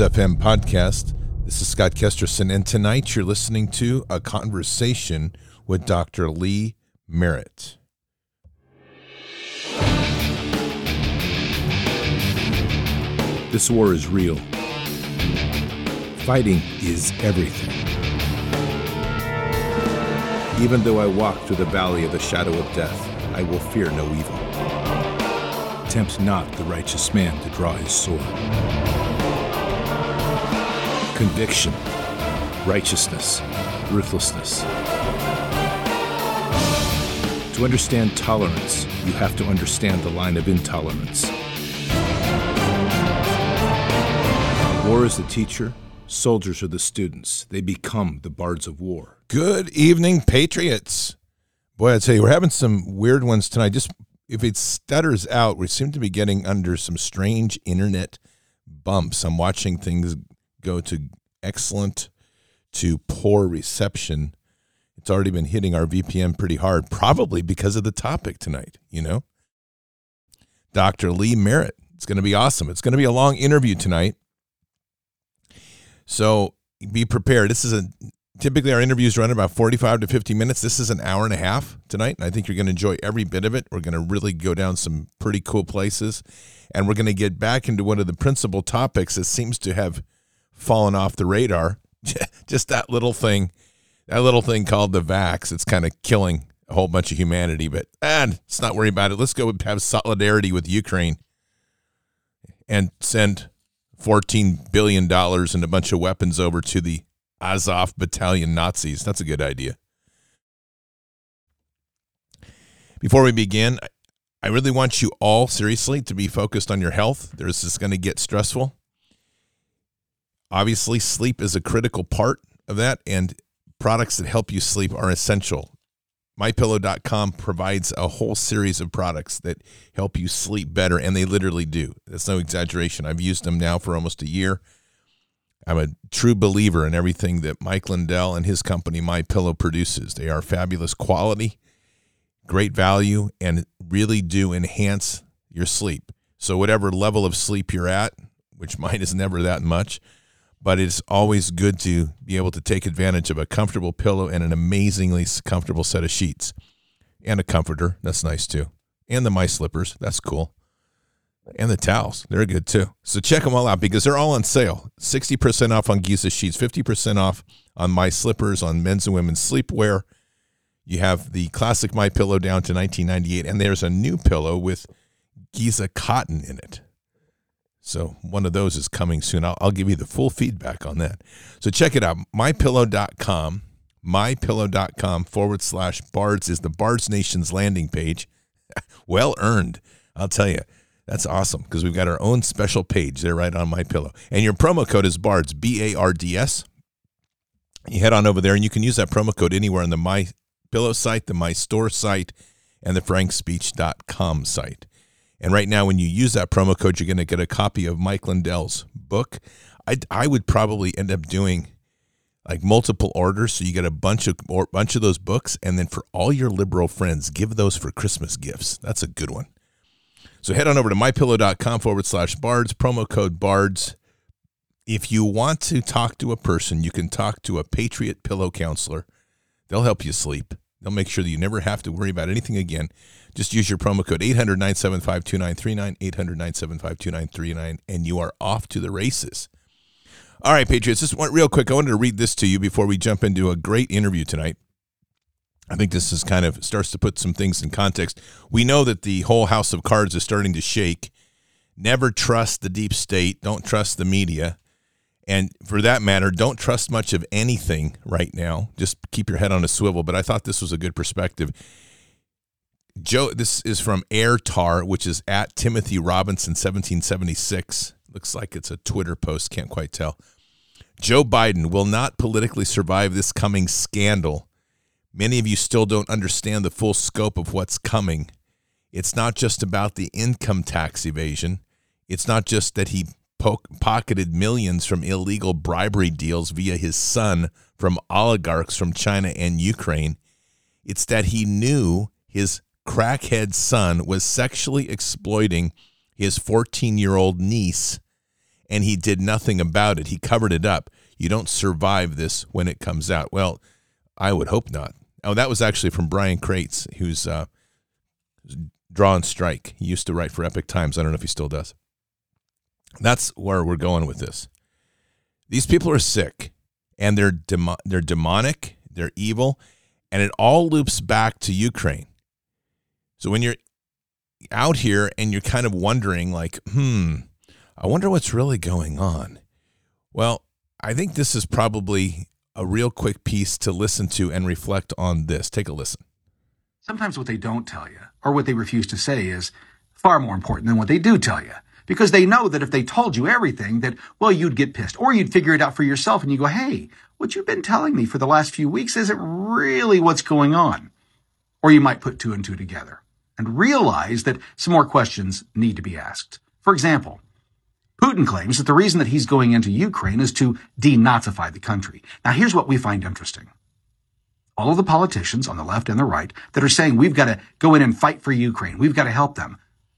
FM podcast. This is Scott Kesterson, and tonight you're listening to a conversation with Dr. Lee Merritt. This war is real. Fighting is everything. Even though I walk through the valley of the shadow of death, I will fear no evil. Tempt not the righteous man to draw his sword. Conviction, righteousness, ruthlessness. To understand tolerance, you have to understand the line of intolerance. War is the teacher, soldiers are the students. They become the bards of war. Good evening, Patriots. Boy, I'd you, we're having some weird ones tonight. Just if it stutters out, we seem to be getting under some strange internet bumps. I'm watching things go to excellent to poor reception. It's already been hitting our VPN pretty hard, probably because of the topic tonight, you know? Dr. Lee Merritt. It's going to be awesome. It's going to be a long interview tonight. So be prepared. This is a typically our interviews run about 45 to 50 minutes. This is an hour and a half tonight, and I think you're going to enjoy every bit of it. We're going to really go down some pretty cool places, and we're going to get back into one of the principal topics that seems to have fallen off the radar. Just that little thing, that little thing called the vax. It's kind of killing a whole bunch of humanity, but and let's not worry about it. Let's go have solidarity with Ukraine and send 14 billion dollars and a bunch of weapons over to the Azov battalion Nazis. That's a good idea. Before we begin, I really want you all seriously to be focused on your health. This is going to get stressful. Obviously, sleep is a critical part of that, and products that help you sleep are essential. MyPillow.com provides a whole series of products that help you sleep better, and they literally do. That's no exaggeration. I've used them now for almost a year. I'm a true believer in everything that Mike Lindell and his company, My Pillow, produces. They are fabulous quality, great value, and really do enhance your sleep. So, whatever level of sleep you're at, which mine is never that much, but it's always good to be able to take advantage of a comfortable pillow and an amazingly comfortable set of sheets and a comforter. That's nice too. And the my slippers. That's cool. And the towels. They're good too. So check them all out because they're all on sale. 60% off on Giza sheets, 50% off on my slippers, on men's and women's sleepwear. You have the classic My Pillow down to 1998 and there's a new pillow with Giza cotton in it. So one of those is coming soon. I'll, I'll, give you the full feedback on that. So check it out. MyPillow.com. MyPillow.com forward slash Bards is the Bards Nation's landing page. well earned. I'll tell you. That's awesome because we've got our own special page there right on My Pillow. And your promo code is BARDS, B A R D S. You head on over there and you can use that promo code anywhere on the My Pillow site, the My Store site, and the frankspeech.com site. And right now, when you use that promo code, you're going to get a copy of Mike Lindell's book. I, I would probably end up doing like multiple orders, so you get a bunch of or bunch of those books, and then for all your liberal friends, give those for Christmas gifts. That's a good one. So head on over to mypillow.com forward slash bards, promo code bards. If you want to talk to a person, you can talk to a Patriot Pillow Counselor. They'll help you sleep. They'll make sure that you never have to worry about anything again. Just use your promo code 800 975 2939, 800 975 2939, and you are off to the races. All right, Patriots, just one real quick. I wanted to read this to you before we jump into a great interview tonight. I think this is kind of starts to put some things in context. We know that the whole house of cards is starting to shake. Never trust the deep state. Don't trust the media. And for that matter, don't trust much of anything right now. Just keep your head on a swivel. But I thought this was a good perspective. Joe, this is from Airtar, which is at Timothy Robinson 1776. Looks like it's a Twitter post, can't quite tell. Joe Biden will not politically survive this coming scandal. Many of you still don't understand the full scope of what's coming. It's not just about the income tax evasion. It's not just that he po- pocketed millions from illegal bribery deals via his son from oligarchs from China and Ukraine. It's that he knew his crackhead son was sexually exploiting his 14 year old niece and he did nothing about it. He covered it up. You don't survive this when it comes out. Well, I would hope not. Oh, that was actually from Brian Cates, who's uh, Draw and Strike. He used to write for Epoch Times. I don't know if he still does. That's where we're going with this. These people are sick, and they're they're demonic, they're evil, and it all loops back to Ukraine. So when you're out here and you're kind of wondering, like, hmm, I wonder what's really going on. Well, I think this is probably a real quick piece to listen to and reflect on this. Take a listen. Sometimes what they don't tell you, or what they refuse to say, is far more important than what they do tell you. Because they know that if they told you everything, that, well, you'd get pissed, or you'd figure it out for yourself and you go, hey, what you've been telling me for the last few weeks isn't really what's going on. Or you might put two and two together and realize that some more questions need to be asked. For example, Putin claims that the reason that he's going into Ukraine is to denazify the country. Now, here's what we find interesting. All of the politicians on the left and the right that are saying we've got to go in and fight for Ukraine, we've got to help them.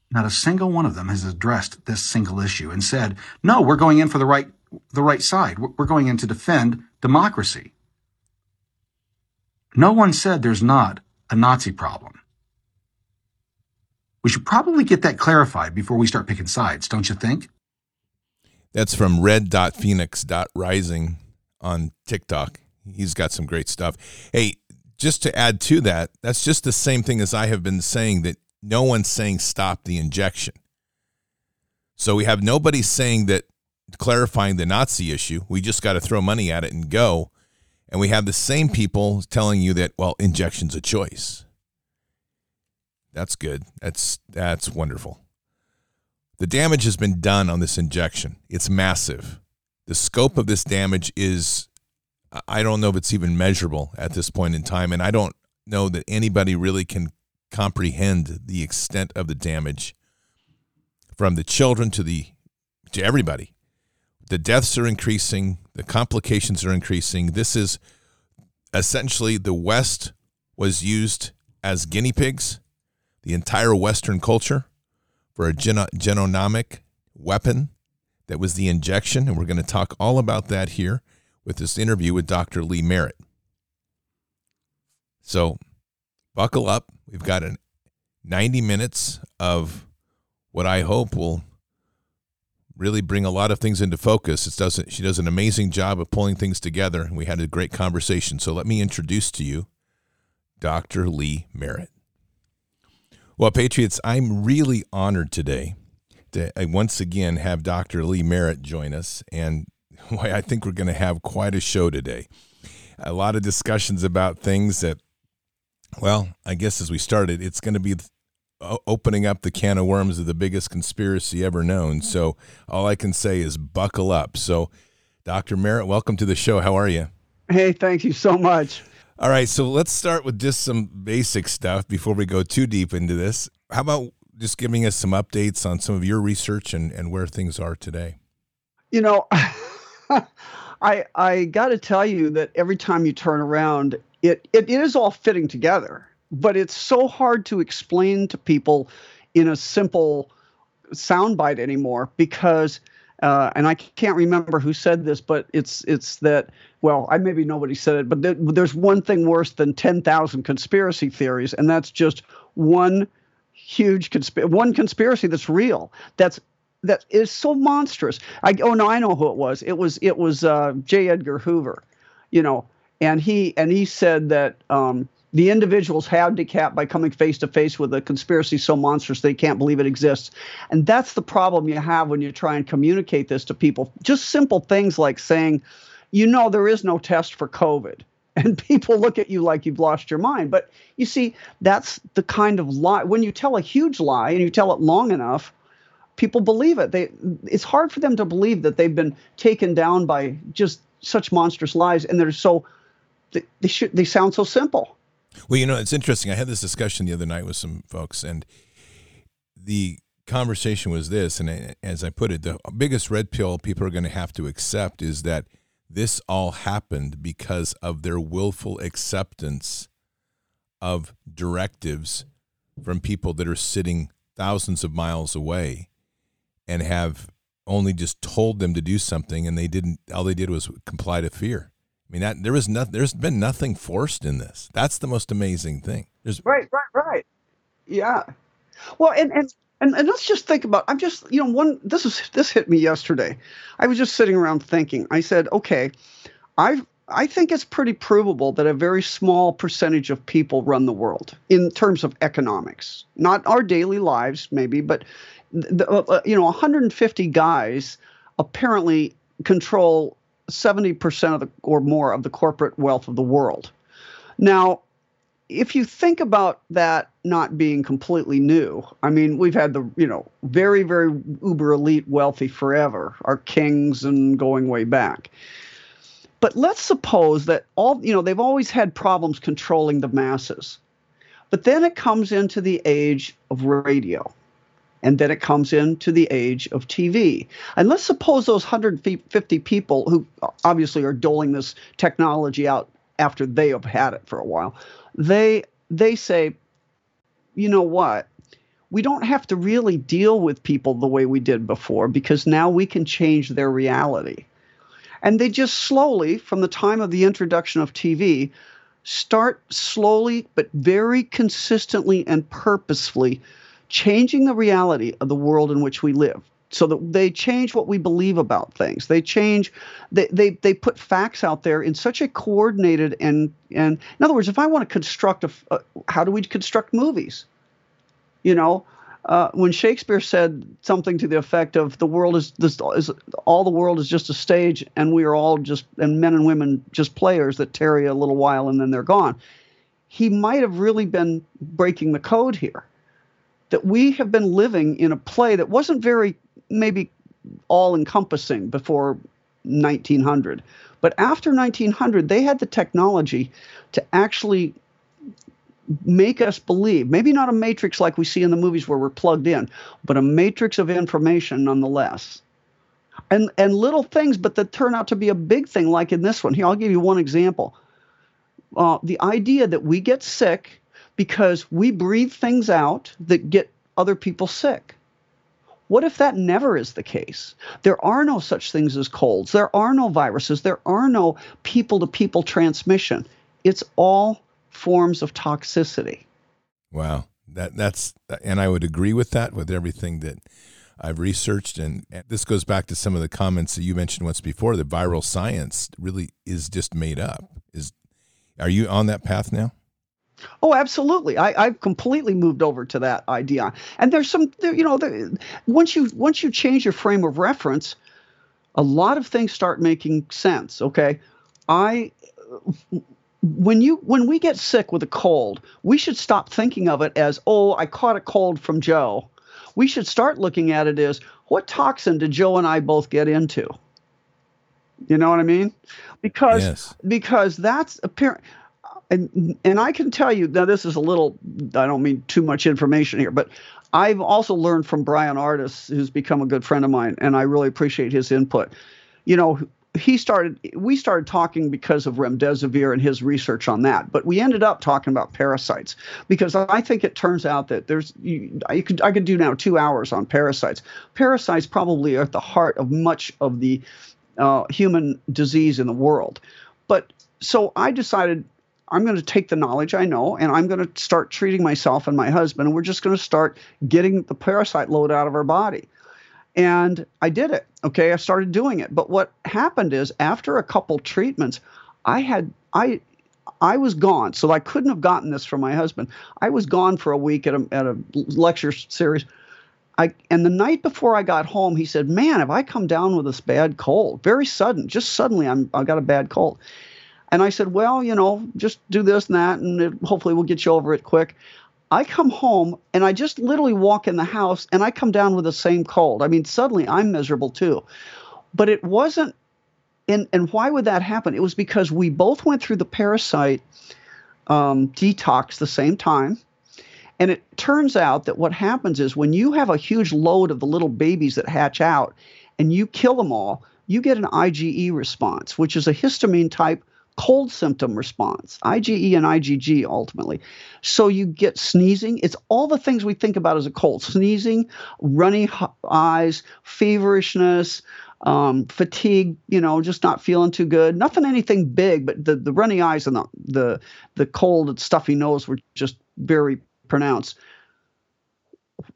Not a single one of them has addressed this single issue and said, no, we're going in for the right, the right side. We're going in to defend democracy. No one said there's not a Nazi problem. We should probably get that clarified before we start picking sides, don't you think? That's from red.phoenix.rising on TikTok. He's got some great stuff. Hey, just to add to that, that's just the same thing as I have been saying that no one's saying stop the injection. So we have nobody saying that clarifying the Nazi issue. We just got to throw money at it and go. And we have the same people telling you that, well, injection's a choice. That's good. That's that's wonderful. The damage has been done on this injection. It's massive. The scope of this damage is, I don't know if it's even measurable at this point in time. And I don't know that anybody really can comprehend the extent of the damage from the children to the to everybody. The deaths are increasing, the complications are increasing. This is essentially the West was used as guinea pigs, the entire Western culture for a geno- genonomic weapon that was the injection. And we're going to talk all about that here with this interview with Dr. Lee Merritt. So buckle up. We've got an 90 minutes of what I hope will really bring a lot of things into focus. It doesn't, she does an amazing job of pulling things together. and We had a great conversation. So let me introduce to you Dr. Lee Merritt. Well, Patriots, I'm really honored today to uh, once again have Dr. Lee Merritt join us. And I think we're going to have quite a show today. A lot of discussions about things that, well, I guess as we started, it's going to be opening up the can of worms of the biggest conspiracy ever known. So all I can say is buckle up. So, Dr. Merritt, welcome to the show. How are you? Hey, thank you so much. All right, so let's start with just some basic stuff before we go too deep into this. How about just giving us some updates on some of your research and, and where things are today? You know, I I got to tell you that every time you turn around, it, it, it is all fitting together, but it's so hard to explain to people in a simple soundbite anymore because – uh, and I can't remember who said this, but it's it's that well, I maybe nobody said it, but th- there's one thing worse than ten thousand conspiracy theories, and that's just one huge consp- one conspiracy that's real. That's that is so monstrous. I oh no, I know who it was. It was it was uh, J. Edgar Hoover, you know, and he and he said that um, the individual's handicapped by coming face to face with a conspiracy so monstrous they can't believe it exists. And that's the problem you have when you try and communicate this to people. Just simple things like saying, you know, there is no test for COVID. And people look at you like you've lost your mind. But you see, that's the kind of lie. When you tell a huge lie and you tell it long enough, people believe it. They, it's hard for them to believe that they've been taken down by just such monstrous lies, and they're so they, they should they sound so simple. Well, you know, it's interesting. I had this discussion the other night with some folks, and the conversation was this. And as I put it, the biggest red pill people are going to have to accept is that this all happened because of their willful acceptance of directives from people that are sitting thousands of miles away and have only just told them to do something and they didn't all they did was comply to fear. I mean that there was nothing there's been nothing forced in this. That's the most amazing thing. There's Right, right, right. Yeah. Well, and and and, and let's just think about I'm just, you know, one this is this hit me yesterday. I was just sitting around thinking. I said, "Okay, I've I think it's pretty provable that a very small percentage of people run the world in terms of economics. Not our daily lives, maybe, but the, uh you know, 150 guys apparently control 70% of the or more of the corporate wealth of the world. Now, if you think about that not being completely new, I mean, we've had the, you know, very, very uber elite wealthy forever, our kings and going way back. But let's suppose that all, you know, they've always had problems controlling the masses. But then it comes into the age of radio. And then it comes into the age of TV. And let's suppose those 150 people who obviously are doling this technology out after they have had it for a while, they they say, you know what? We don't have to really deal with people the way we did before because now we can change their reality. And they just slowly, from the time of the introduction of TV, start slowly but very consistently and purposefully changing the reality of the world in which we live so that they change what we believe about things they change they, they they put facts out there in such a coordinated and and in other words if i want to construct a, a how do we construct movies you know uh, when Shakespeare said something to the effect of the world is this is all the world is just a stage and we are all just and men and women just players that tarry a little while and then they're gone. He might have really been breaking the code here. That we have been living in a play that wasn't very maybe all encompassing before 1900. But after 1900, they had the technology to actually make us believe maybe not a matrix like we see in the movies where we're plugged in but a matrix of information nonetheless. And and little things but that turn out to be a big thing like in this one. Here i'll give you one example. Uh, the idea that we get sick because we breathe things out that get other people sick what if that never is the case? There are no such things as colds. There are no viruses. There are no people to people transmission. It's all forms of toxicity. Wow. That that's and I would agree with that with everything that I've researched and, and this goes back to some of the comments that you mentioned once before that viral science really is just made up. Is are you on that path now? Oh, absolutely. I, I've completely moved over to that idea. And there's some, there, you know, there, once you once you change your frame of reference, a lot of things start making sense. Okay, I when you when we get sick with a cold, we should stop thinking of it as, "Oh, I caught a cold from Joe." We should start looking at it as, "What toxin did Joe and I both get into?" You know what I mean? Because yes. because that's apparent and and I can tell you now this is a little I don't mean too much information here, but I've also learned from Bryan Ardis, who's become a good friend of mine, and I really appreciate his input. You know, he started we started talking because of remdesivir and his research on that but we ended up talking about parasites because i think it turns out that there's you, I could i could do now two hours on parasites parasites probably are at the heart of much of the uh, human disease in the world but so i decided i'm going to take the knowledge i know and i'm going to start treating myself and my husband and we're just going to start getting the parasite load out of our body and I did it. Okay, I started doing it. But what happened is after a couple treatments, I had I I was gone. So I couldn't have gotten this from my husband. I was gone for a week at a at a lecture series. I and the night before I got home, he said, "Man, have I come down with this bad cold? Very sudden, just suddenly, I'm I got a bad cold." And I said, "Well, you know, just do this and that, and it, hopefully we'll get you over it quick." I come home and I just literally walk in the house and I come down with the same cold. I mean, suddenly I'm miserable too. But it wasn't and and why would that happen? It was because we both went through the parasite um, detox the same time. And it turns out that what happens is when you have a huge load of the little babies that hatch out and you kill them all, you get an IgE response, which is a histamine type cold symptom response, IgE and IgG ultimately. So you get sneezing. It's all the things we think about as a cold sneezing, runny eyes, feverishness, um, fatigue, you know, just not feeling too good. Nothing anything big, but the, the runny eyes and the, the, the cold and stuffy nose were just very pronounced.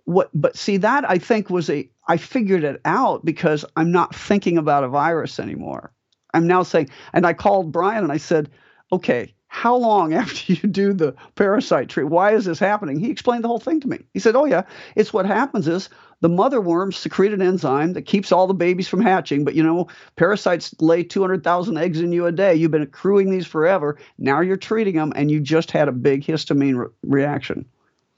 What, but see, that I think was a, I figured it out because I'm not thinking about a virus anymore. I'm now saying, and I called Bryan and I said, okay, how long after you do the parasite treat? Why is this happening? He explained the whole thing to me. He said, oh, yeah, it's what happens is the mother worms secrete an enzyme that keeps all the babies from hatching. But you know, parasites lay 200,000 eggs in you a day. You've been accruing these forever. Now you're treating them, and you just had a big histamine re- reaction.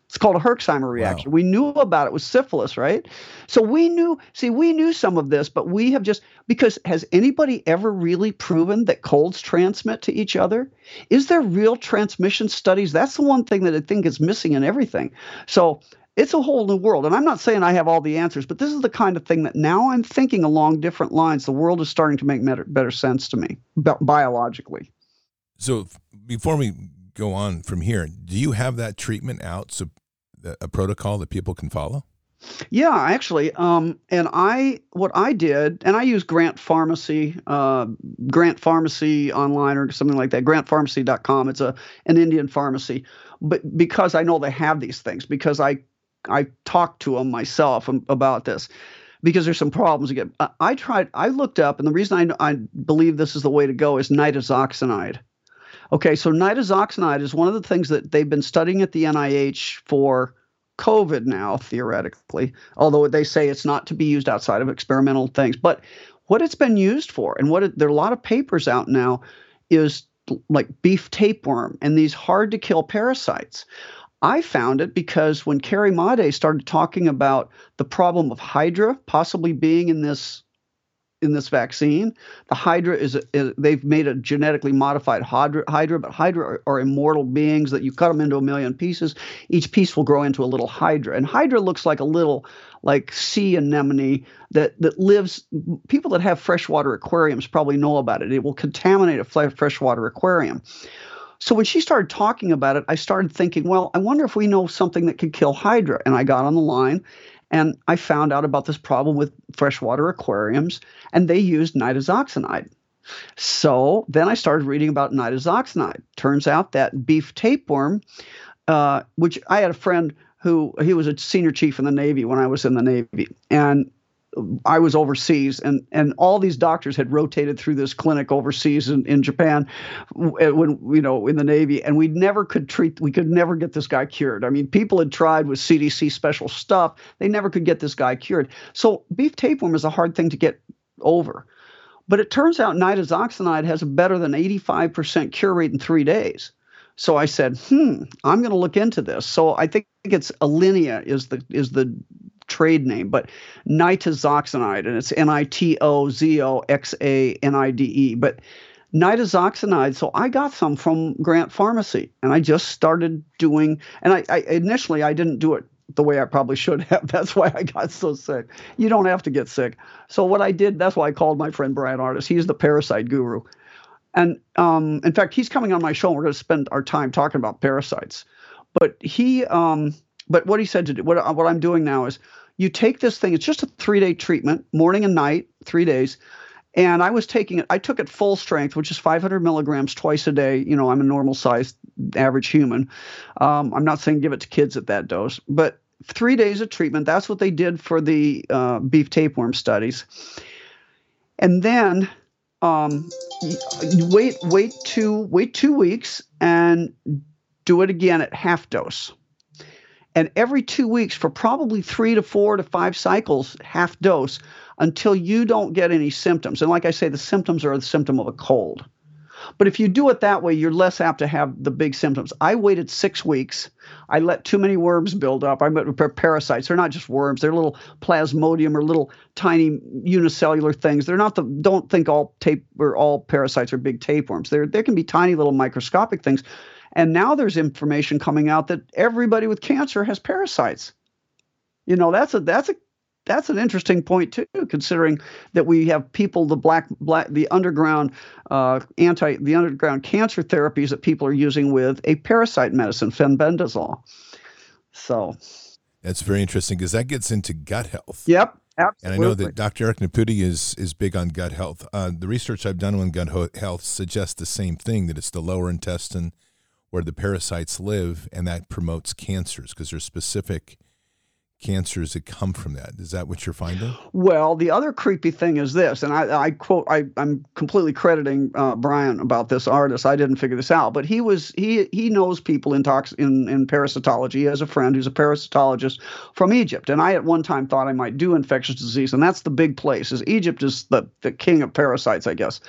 It's called a Herxheimer reaction. Wow. We knew about it with syphilis, right? So we knew, see, we knew some of this, but we have just, because has anybody ever really proven that colds transmit to each other? Is there real transmission studies? That's the one thing that I think is missing in everything. So it's a whole new world. And I'm not saying I have all the answers, but this is the kind of thing that now I'm thinking along different lines. The world is starting to make better, better sense to me bi- biologically. So before we go on from here, do you have that treatment out? So a protocol that people can follow? Yeah, actually, um, and I what I did, and I use Grant Pharmacy, uh, Grant Pharmacy online or something like that. GrantPharmacy.com. It's a an Indian pharmacy, but because I know they have these things, because I I talked to them myself about this because there's some problems again. I, tried, I looked up, and the reason I, I believe this is the way to go is nitazoxanide. Okay, so nitazoxanide is one of the things that they've been studying at the NIH for COVID now, theoretically, although they say it's not to be used outside of experimental things. But what it's been used for, and what it, there are a lot of papers out now, is like beef tapeworm and these hard to kill parasites. I found it because when Carrie Madej started talking about the problem of Hydra possibly being in this in this vaccine, the Hydra is, a, is they've made a genetically modified Hydra, Hydra but Hydra are, are, immortal beings that you cut them into a million pieces. Each piece will grow into a little Hydra, and Hydra looks like a little like sea anemone that that lives. People that have freshwater aquariums probably know about it. It will contaminate a freshwater aquarium. So when she started talking about it, I started thinking, well, I wonder if we know something that could kill Hydra. And I got on the line and I found out about this problem with freshwater aquariums, and they used nitazoxanide. So then I started reading about nitazoxanide. Turns out that beef tapeworm, uh, which I had a friend who he was a senior chief in the Navy when I was in the Navy, and I was overseas, and and all these doctors had rotated through this clinic overseas in, in Japan, when you know in the Navy, and we never could treat, we could never get this guy cured. I mean, people had tried with CDC special stuff, they never could get this guy cured. So beef tapeworm is a hard thing to get over, but it turns out nitazoxanide has a better than 85% cure rate in three days. So I said, hmm, I'm going to look into this. So I think it's Alinia is the is the trade name, but nitazoxanide, and it's N I T O Z O X A N I D E. But nitazoxanide, so I got some from Grant Pharmacy, and I just started doing. And I, I initially I didn't do it the way I probably should have. That's why I got so sick. You don't have to get sick. So what I did, that's why I called my friend Bryan Ardis. He's the parasite guru. And um, in fact, he's coming on my show. And we're going to spend our time talking about parasites. But he, um, but what he said to do, what, what I'm doing now is you take this thing, it's just a three day treatment, morning and night, three days. And I was taking it, I took it full strength, which is 500 milligrams twice a day. You know, I'm a normal sized average human. Um, I'm not saying give it to kids at that dose, but three days of treatment. That's what they did for the uh, beef tapeworm studies. And then um, wait, wait two, wait two weeks and do it again at half dose and every two weeks for probably three to four to five cycles, half dose, until you don't get any symptoms. And like I say, the symptoms are the symptom of a cold. But if you do it that way, you're less apt to have the big symptoms. I waited six weeks. I let too many worms build up. I met parasites. They're not just worms. They're little plasmodium or little tiny unicellular things. They're not the. Don't think all tape or all parasites are big tapeworms. There, there can be tiny little microscopic things. And now there's information coming out that everybody with cancer has parasites. You know, that's a that's a that's an interesting point too, considering that we have people the black black the underground uh, anti the underground cancer therapies that people are using with a parasite medicine, fenbendazole. So that's very interesting because that gets into gut health. Yep. Absolutely. And I know that Dr. Eric Nepute is is big on gut health. Uh, the research I've done on gut health suggests the same thing that it's the lower intestine where the parasites live, and that promotes cancers because there's specific cancers that come from that. Is that what you're finding? Well, the other creepy thing is this, and I, I quote, I, am completely crediting uh, Bryan about this artist. I didn't figure this out, but he was he he knows people in tox in in parasitology. He has a friend who's a parasitologist from Egypt, and I at one time thought I might do infectious disease, and that's the big place. Is Egypt is the the king of parasites, I guess.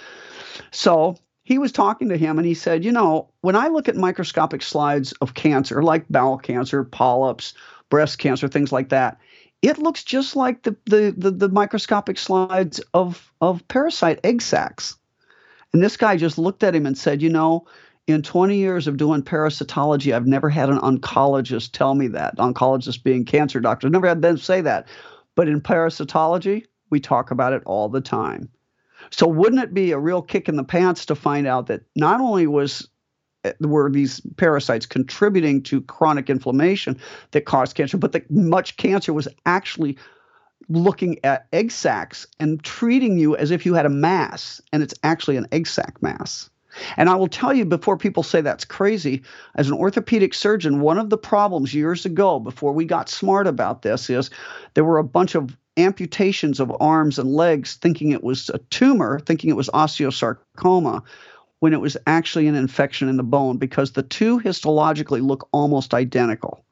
So he was talking to him and he said, You know, when I look at microscopic slides of cancer, like bowel cancer, polyps, breast cancer, things like that, it looks just like the, the, the, the microscopic slides of, of parasite egg sacs. And this guy just looked at him and said, You know, in 20 years of doing parasitology, I've never had an oncologist tell me that. Oncologist being cancer doctors, never had them say that. But in parasitology, we talk about it all the time. So wouldn't it be a real kick in the pants to find out that not only was eh, were these parasites contributing to chronic inflammation that caused cancer, but that much cancer was actually looking at egg sacs and treating you as if you had a mass, and it's actually an egg sac mass. And I will tell you before people say that's crazy, as an orthopedic surgeon, one of the problems years ago, before we got smart about this, is there were a bunch of amputations of arms and legs thinking it was a tumor, thinking it was osteosarcoma, when it was actually an infection in the bone because the two histologically look almost identical.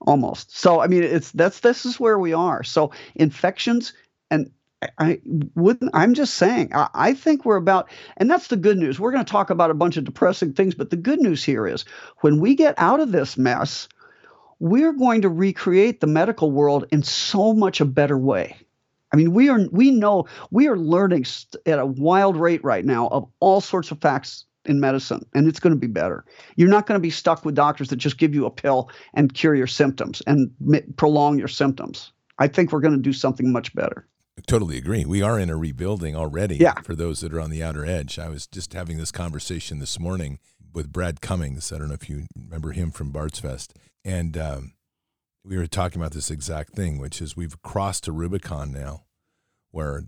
Almost. So I mean it's that's this is where we are. So infections and I wouldn't I'm just saying I, I think we're about and that's the good news. We're going to talk about a bunch of depressing things, but the good news here is when we get out of this mess, we're going to recreate the medical world in so much a better way. I mean, we are we know we are learning at a wild rate right now of all sorts of facts in medicine, and it's going to be better. You're not going to be stuck with doctors that just give you a pill and cure your symptoms and prolong your symptoms. I think we're going to do something much better. I totally agree. We are in a rebuilding already. Yeah. For those that are on the outer edge, I was just having this conversation this morning with Brad Cummings. I don't know if you remember him from Bards Fest. And um, we were talking about this exact thing, which is we've crossed a Rubicon now where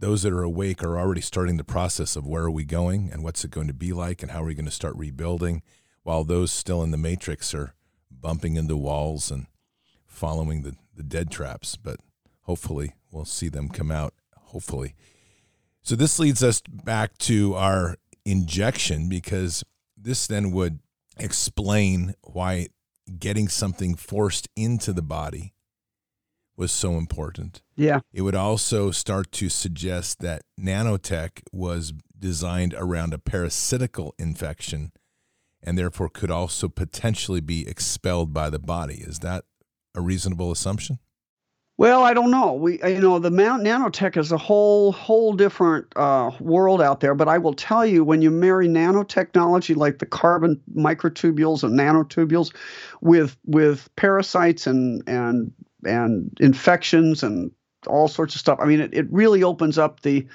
those that are awake are already starting the process of where are we going and what's it going to be like and how are we going to start rebuilding, while those still in the matrix are bumping into walls and following the, the dead traps. But hopefully we'll see them come out, hopefully. So this leads us back to our injection because this then would explain why getting something forced into the body was so important. Yeah. It would also start to suggest that nanotech was designed around a parasitical infection and therefore could also potentially be expelled by the body. Is that a reasonable assumption? Well, I don't know. We, you know, the nanotech is a whole, whole different uh, world out there. But I will tell you, when you marry nanotechnology like the carbon microtubules and nanotubules with with parasites and and and infections and all sorts of stuff, I mean, it, it really opens up the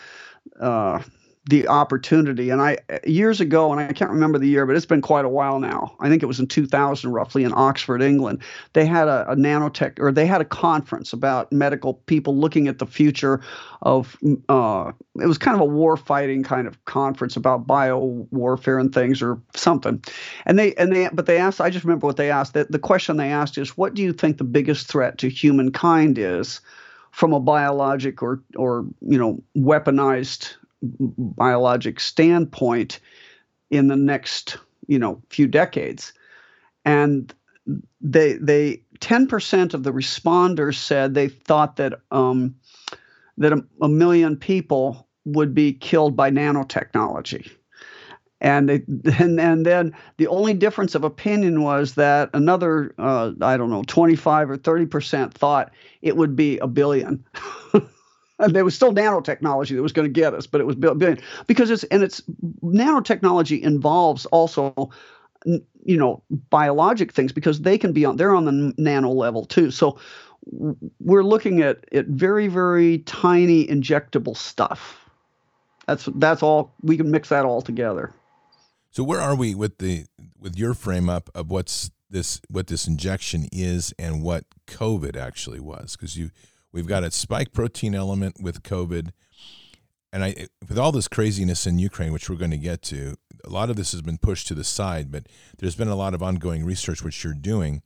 uh, the opportunity. And I years ago, and I can't remember the year, but it's been quite a while now. I think it was in 2000, roughly, in Oxford, England. They had a, a nanotech, or they had a conference about medical people looking at the future of. Uh, it was kind of a war fighting kind of conference about bio warfare and things, or something. And they and they, but they asked. I just remember what they asked. That the question they asked is, "What do you think the biggest threat to humankind is?" from a biologic or or you know weaponized biologic standpoint in the next you know few decades. And they they 10% of the responders said they thought that um, that a, a, million people would be killed by nanotechnology. And they, and and then the only difference of opinion was that another uh, I don't know 25 or 30 percent thought it would be a billion Uh, there was still nanotechnology that was going to get us, but it was billion because it's and it's nanotechnology involves also you know biologic things because they can be on they're on the nano level too. So we're looking at, at very, very tiny injectable stuff. That's that's all we can mix that all together. So where are we with the with your frame up of what's this what this injection is and what COVID actually was? Because you we've got a spike protein element with COVID, and I with all this craziness in Ukraine, which we're going to get to, a lot of this has been pushed to the side, but there's been a lot of ongoing research which you're doing.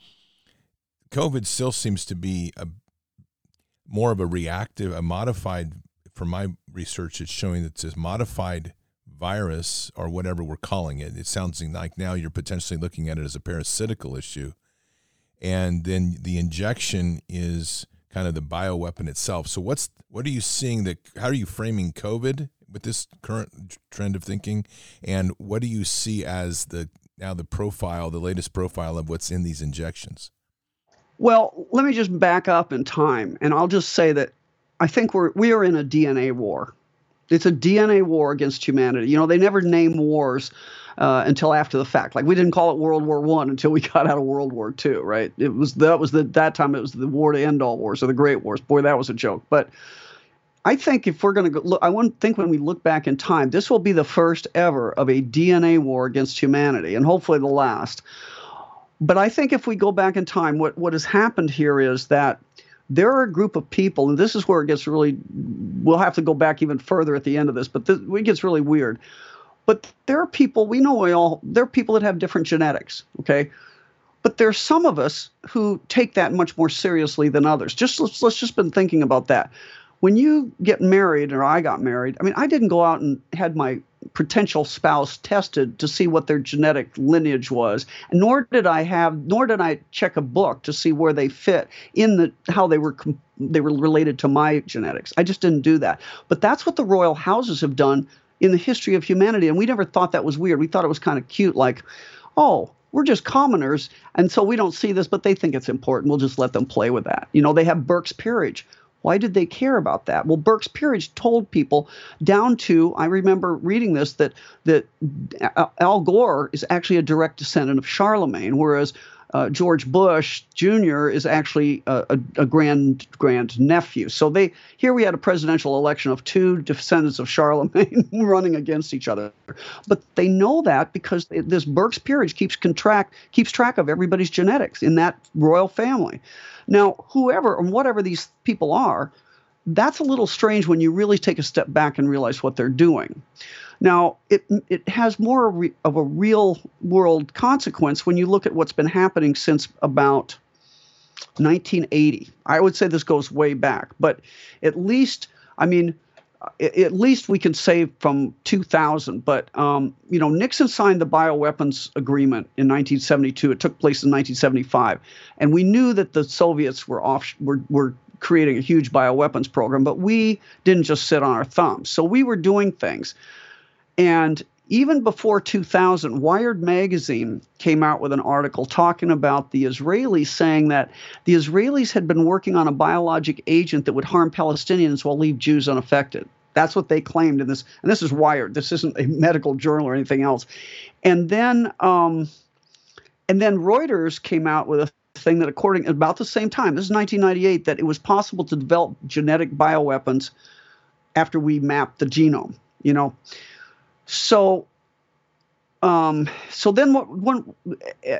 COVID still seems to be a more of a reactive, a modified. From my research, it's showing that a modified virus or whatever we're calling it. It sounds like now you're potentially looking at it as a parasitical issue, and then the injection is kind of the bioweapon itself. So what's what are you seeing that how are you framing COVID with this current trend of thinking and what do you see as the now the profile, the latest profile of what's in these injections? Well, let me just back up in time and I'll just say that I think we're we are in a DNA war. It's a DNA war against humanity. You know, they never name wars uh, until after the fact. Like we didn't call it World War One until we got out of World War Two, right? It was that was the that time it was the war to end all wars or the Great Wars. Boy, that was a joke. But I think if we're going to look, I want think when we look back in time, this will be the first ever of a DNA war against humanity, and hopefully the last. But I think if we go back in time, what what has happened here is that there are a group of people, and this is where it gets really. We'll have to go back even further at the end of this, but this, it gets really weird. But there are people we know we all there are people that have different genetics, okay? But there are some of us who take that much more seriously than others. Just let's, let's just been thinking about that. When you get married, or I got married, I mean, I didn't go out and had my potential spouse tested to see what their genetic lineage was nor did i have nor did i check a book to see where they fit in the how they were they were related to my genetics i just didn't do that but that's what the royal houses have done in the history of humanity. And we never thought that was weird. We thought it was kind of cute, like, oh, we're just commoners. And so we don't see this, but they think it's important. We'll just let them play with that. You know, they have Burke's Peerage. Why did they care about that? Well, Burke's Peerage told people down to I remember reading this that that uh, Al Gore is actually a direct descendant of Charlemagne, whereas uh, George Bush Jr. is actually a, a, a, grand grand nephew. So they here we had a presidential election of two descendants of Charlemagne running against each other, but they know that because this Burke's peerage keeps contract keeps track of everybody's genetics in that royal family. Now, whoever and whatever these people are, that's a little strange when you really take a step back and realize what they're doing. Now, it, it has more of a real world consequence when you look at what's been happening since about 1980. I would say this goes way back, but at least, I mean, at least we can say from 2000. But um, you know, Nixon signed the bioweapons agreement in 1972. It took place in 1975, and we knew that the Soviets were off were were creating a huge bioweapons program, but we didn't just sit on our thumbs. So we were doing things. And even before 2000, Wired magazine came out with an article talking about the Israelis, saying that the Israelis had been working on a biologic agent that would harm Palestinians while leave Jews unaffected. That's what they claimed in this. And this is Wired. This isn't a medical journal or anything else. And then, um, and then Reuters came out with a thing that, according about the same time, this is 1998, that it was possible to develop genetic bioweapons after we mapped the genome. You know, so um, so then what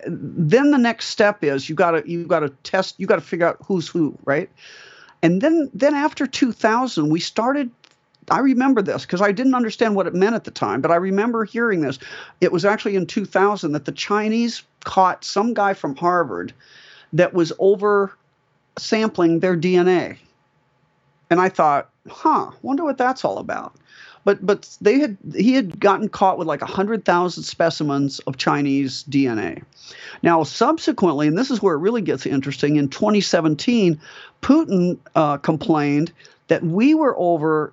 then the next step is you gotta you gotta test you gotta figure out who's who right? And then then after 2000 we started i remember this because i didn't understand what it meant at the time but i remember hearing this. It was actually in 2000 that the chinese caught some guy from harvard that was over sampling their dna and i thought huh wonder what that's all about but but they had he had gotten caught with like hundred thousand specimens of Chinese DNA. Now subsequently, and this is where it really gets interesting, in 2017, Putin uh, complained that we were over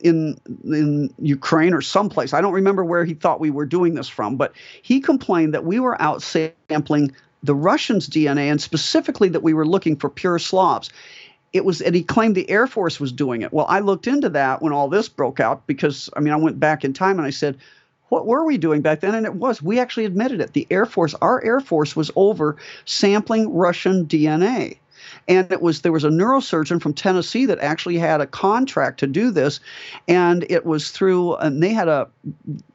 in in Ukraine or someplace. I don't remember where he thought we were doing this from, but he complained that we were out sampling the Russians' DNA and specifically that we were looking for pure Slavs it was and he claimed the air force was doing it. Well i looked into that when all this broke out because i mean i went back in time and i said what were we doing back then? And it was we actually admitted it. The air force our air force was over sampling russian dna and it was there was a neurosurgeon from Tennessee that actually had a contract to do this, and it was through and they had a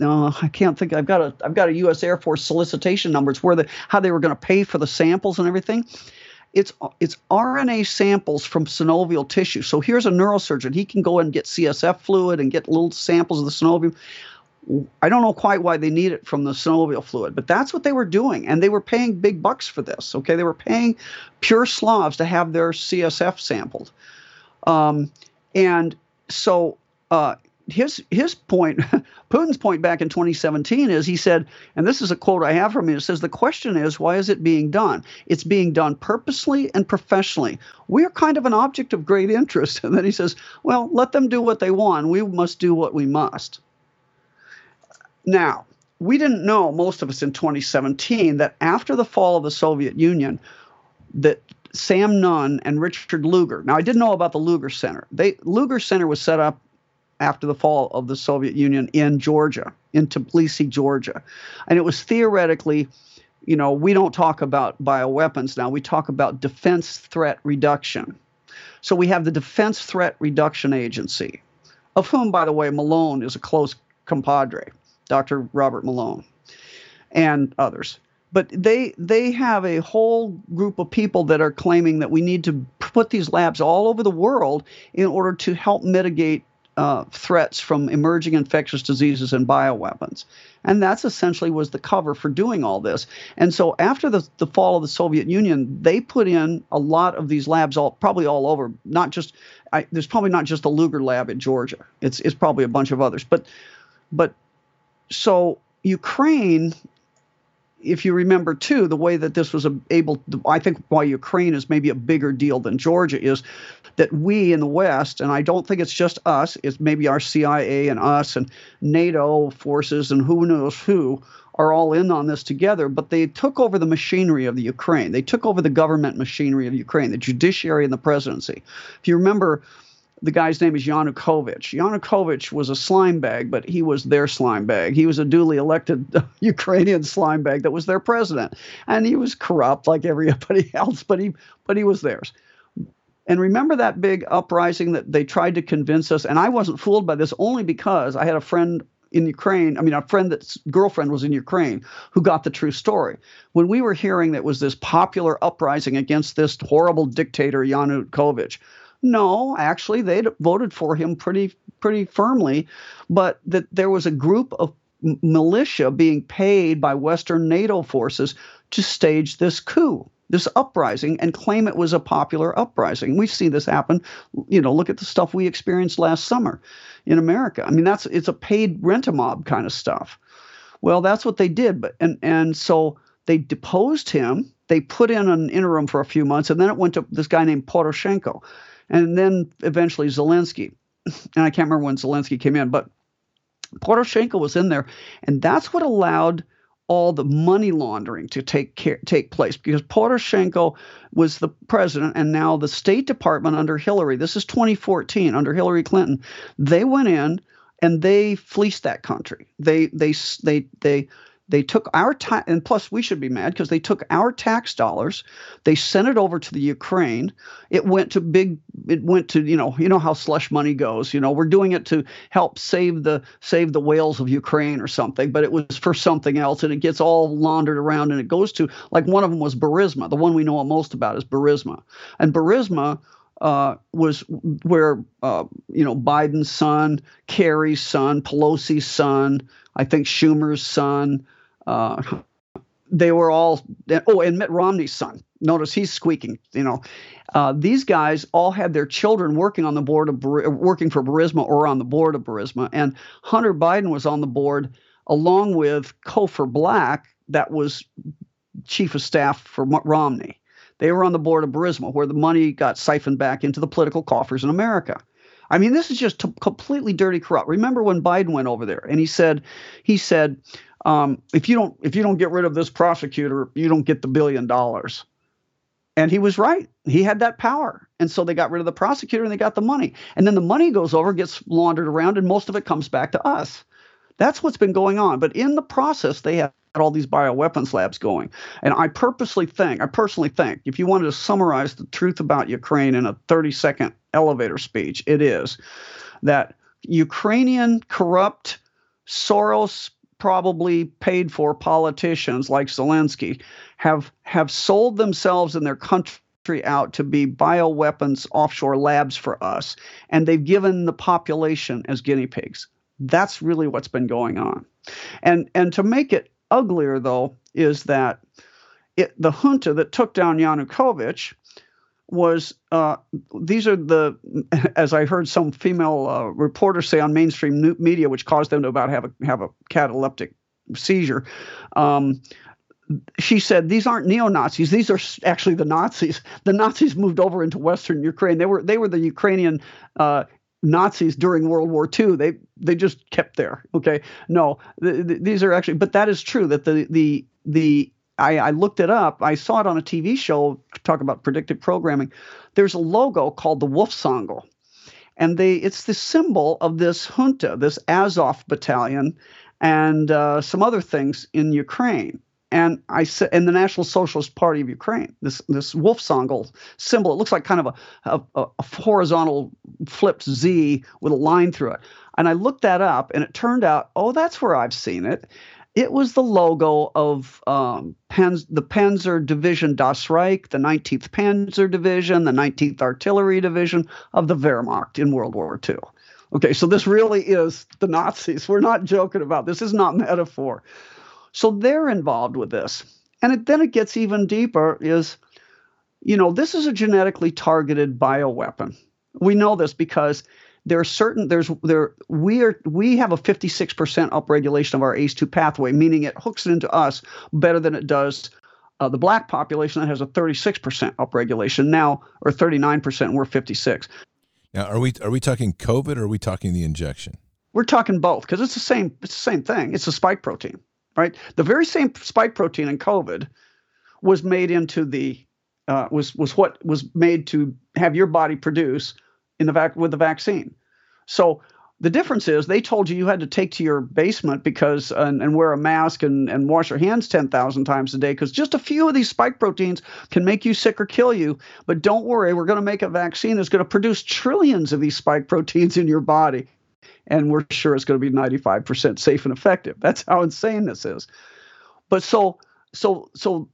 uh, I can't think I've got a I've got a U.S. Air Force solicitation numbers where the how they were going to pay for the samples and everything. It's it's RNA samples from synovial tissue. So here's a neurosurgeon. He can go and get CSF fluid and get little samples of the synovium. I don't know quite why they need it from the synovial fluid, but that's what they were doing. And they were paying big bucks for this. Okay. They were paying pure Slavs to have their CSF sampled. Um, and so uh, his his point, Putin's point back in 2017 is he said, and this is a quote I have from him. It says the question is why is it being done? It's being done purposely and professionally. We're kind of an object of great interest. And then he says, well, let them do what they want. We must do what we must. Now, we didn't know, most of us in 2017, that after the fall of the Soviet Union, that Sam Nunn and Richard Lugar. Now, I didn't know about the Lugar Center. They Lugar Center was set up after the fall of the Soviet Union in Georgia, in Tbilisi, Georgia, and it was theoretically, you know, we don't talk about bioweapons now. We talk about defense threat reduction. So we have the Defense Threat Reduction Agency, of whom, by the way, Malone is a close compadre. Dr. Robert Malone, and others. But they they have a whole group of people that are claiming that we need to put these labs all over the world in order to help mitigate uh, threats from emerging infectious diseases and bioweapons. And that's essentially was the cover for doing all this. And so after the, the fall of the Soviet Union, they put in a lot of these labs all probably all over, not just I, there's probably not just the Luger lab in Georgia. It's it's probably a bunch of others. But but so Ukraine, if you remember too, the way that this was able, I think why Ukraine is maybe a bigger deal than Georgia is that we in the West, and I don't think it's just us, it's maybe our CIA and us and NATO forces and who knows who are all in on this together, but they took over the machinery of the Ukraine. They took over the government machinery of Ukraine, the judiciary and the presidency. If you remember, the guy's name is Yanukovych. Yanukovych was a slime bag, but he was their slime bag. He was a duly elected Ukrainian slime bag that was their president, and he was corrupt like everybody else, but he but he was theirs. And remember that big uprising that they tried to convince us, and I wasn't fooled by this only because I had a friend in Ukraine, I mean, a friend that's girlfriend was in Ukraine who got the true story. When we were hearing that was this popular uprising against this horrible dictator, Yanukovych, no, actually, they'd voted for him pretty pretty firmly, but that there was a group of militia being paid by Western NATO forces to stage this coup, this uprising, and claim it was a popular uprising. We've seen this happen. You know, look at the stuff we experienced last summer in America. I mean, that's it's a paid rent a mob kind of stuff. Well, that's what they did, but and and so they deposed him. They put in an interim for a few months, and then it went to this guy named Poroshenko and then eventually Zelensky. And I can't remember when Zelensky came in, but Poroshenko was in there, and that's what allowed all the money laundering to take care, take place because Poroshenko was the president and now the State Department under Hillary. This is 2014 under Hillary Clinton. They went in and they fleeced that country. They they they they they took our tax, and plus we should be mad because they took our tax dollars. They sent it over to the Ukraine. It went to big. It went to you know you know how slush money goes. You know we're doing it to help save the save the whales of Ukraine or something, but it was for something else, and it gets all laundered around, and it goes to like one of them was Burisma. The one we know most about is Burisma, and Burisma. Uh, was where uh, you know Biden's son, Kerry's son, Pelosi's son, I think Schumer's son, uh, they were all oh, and Mitt Romney's son. Notice he's squeaking. You know, uh, these guys all had their children working on the board of working for barisma or on the board of barisma and Hunter Biden was on the board along with kofor Black, that was chief of staff for Romney. They were on the board of barisma where the money got siphoned back into the political coffers in America. I mean, this is just completely dirty corrupt. Remember when Biden went over there and he said, he said, um, if you don't if you don't get rid of this prosecutor, you don't get the billion dollars. And he was right. He had that power. And so they got rid of the prosecutor and they got the money. And then the money goes over, gets laundered around, and most of it comes back to us. That's what's been going on. But in the process, they have all these bioweapons labs going. And I purposely think, I personally think, if you wanted to summarize the truth about Ukraine in a 30 second elevator speech, it is that Ukrainian corrupt Soros probably paid for politicians like Zelensky have have sold themselves and their country out to be bioweapons offshore labs for us and they've given the population as guinea pigs. That's really what's been going on. And and to make it uglier though is that it, the junta that took down Yanukovych was uh, these are the as I heard some female uh, reporter say on mainstream media, which caused them to about have a have a cataleptic seizure. Um, she said these aren't neo Nazis; these are actually the Nazis. The Nazis moved over into Western Ukraine. They were they were the Ukrainian uh, Nazis during World War II. They they just kept there. Okay, no, th- th- these are actually, but that is true that the the the I, I, looked it up. I saw it on a TV show talk about predictive programming. There's a logo called the Wolfsangel, and they it's the symbol of this junta, this Azov battalion, and uh, some other things in Ukraine. And I said, in the National Socialist Party of Ukraine, this this Wolfsangel symbol. It looks like kind of a, a, a horizontal flipped Z with a line through it. And I looked that up, and it turned out, oh, that's where I've seen it it was the logo of um, the Panzer Division Das Reich, the 19th Panzer Division, the 19th Artillery Division of the Wehrmacht in World War II. Okay, so this really is the Nazis. We're not joking about this. this is not metaphor. So they're involved with this. And it, then it gets even deeper is, you know, this is a genetically targeted bioweapon. We know this because there are certain there's there we are we have a 56% upregulation of our ACE2 pathway, meaning it hooks it into us better than it does uh, the black population that has a 36% upregulation now, or 39%. We're 56. Now, are we are we talking COVID or are we talking the injection? We're talking both because it's the same it's the same thing. It's a spike protein, right? The very same spike protein in COVID was made into the uh, was was what was made to have your body produce in the vac with the vaccine. So the difference is they told you you had to take to your basement because and, and wear a mask and, and wash your hands 10,000 times a day because just a few of these spike proteins can make you sick or kill you. But don't worry, we're going to make a vaccine that's going to produce trillions of these spike proteins in your body. And we're sure it's going to be 95% safe and effective. That's how insane this is. But so so so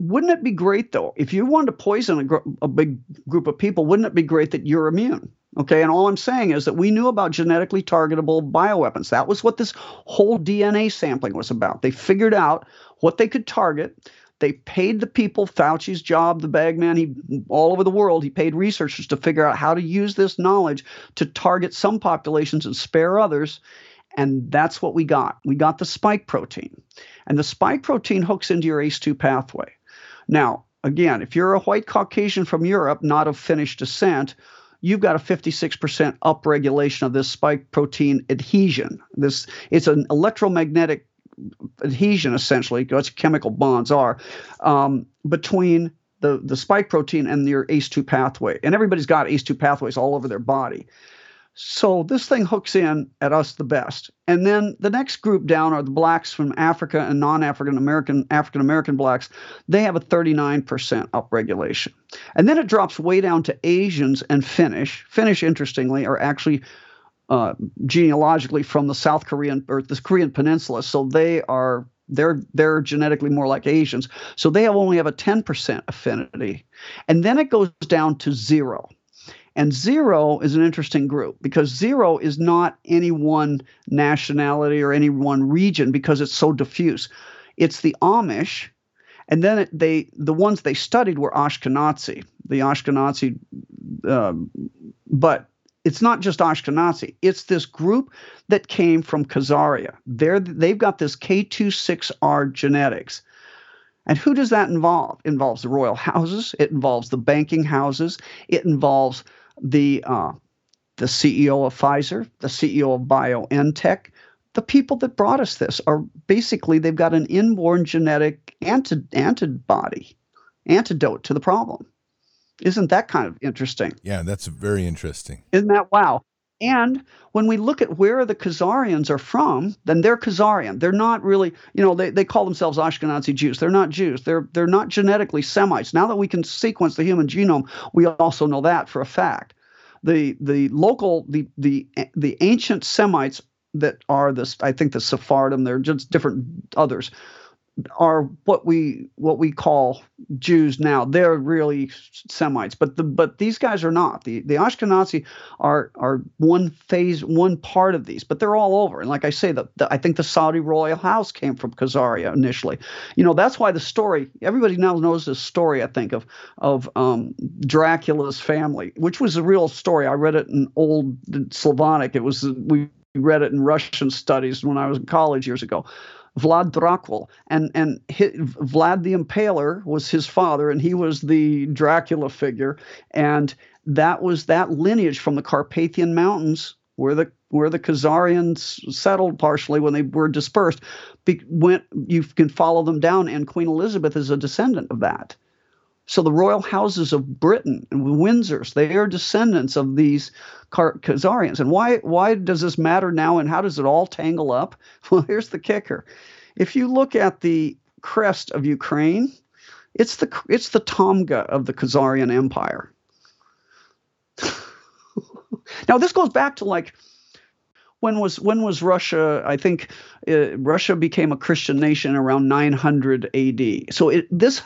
wouldn't it be great though if you wanted to poison a, gr- a, big group of people wouldn't it be great that you're immune? Okay and all i'm saying is that we knew about genetically targetable bioweapons. That was what this whole dna sampling was about. They figured out what they could target. They paid the people. Fauci's job the bagman he all over the world he paid researchers to figure out how to use this knowledge to target some populations and spare others and that's what we got. We got the spike protein. And the spike protein hooks into your ace2 pathway now, again, if you're a white Caucasian from Europe, not of Finnish descent, you've got a 56% upregulation of this spike protein adhesion. This it's an electromagnetic adhesion essentially, what chemical bonds are, um, between the, the spike protein and your ACE2 pathway. And everybody's got ACE2 pathways all over their body. So this thing hooks in at us the best. And then the next group down are the blacks from Africa and non-African American African American blacks. They have a 39% upregulation. And then it drops way down to Asians and Finnish. Finnish, interestingly, are actually uh, genealogically from the South Korean or the Korean Peninsula. So they are they're they're genetically more like Asians. So they only have a 10% affinity. And then it goes down to zero. And zero is an interesting group because zero is not any one nationality or any one region because it's so diffuse. It's the Amish, and then they the ones they studied were Ashkenazi, the Ashkenazi, um, but it's not just Ashkenazi. It's this group that came from Khazaria. They're, they've got this K26R genetics. And who does that involve? It involves the royal houses. It involves the banking houses. It involves the uh, the CEO of Pfizer, the CEO of BioNTech, the people that brought us this are basically they've got an inborn genetic anti- antibody, antidote to the problem. Isn't that kind of interesting? Yeah, that's very interesting. Isn't that wow? And when we look at where the Khazarians are from, then they're Khazarian. They're not really, you know, they, they call themselves Ashkenazi Jews. They're not Jews. They're they're not genetically Semites. Now that we can sequence the human genome, we also know that for a fact. The the local the the the ancient Semites that are this I think the Sephardim, they're just different others are what we what we call Jews now. They're really Semites, but the but these guys are not. The the Ashkenazi are are one phase, one part of these, but they're all over. And like I say, the, the I think the Saudi royal house came from Khazaria initially. You know that's why the story everybody now knows this story. I think of of um, Dracula's family, which was a real story. I read it in old Slavonic. It was we read it in Russian studies when I was in college years ago. Vlad Dracul, and and his, Vlad the Impaler was his father, and he was the Dracula figure, and that was that lineage from the Carpathian Mountains where the where the Khazarians settled partially when they were dispersed. Be, went you can follow them down, and Queen Elizabeth is a descendant of that. So the royal houses of Britain and Windsors, they are descendants of these Khazarians. And why why does this matter now and how does it all tangle up? Well, here's the kicker. If you look at the crest of Ukraine, it's the it's the Tamga of the Khazarian Empire. now this goes back to like when was when was Russia? I think uh, Russia became a Christian nation around 900 A.D. So it, this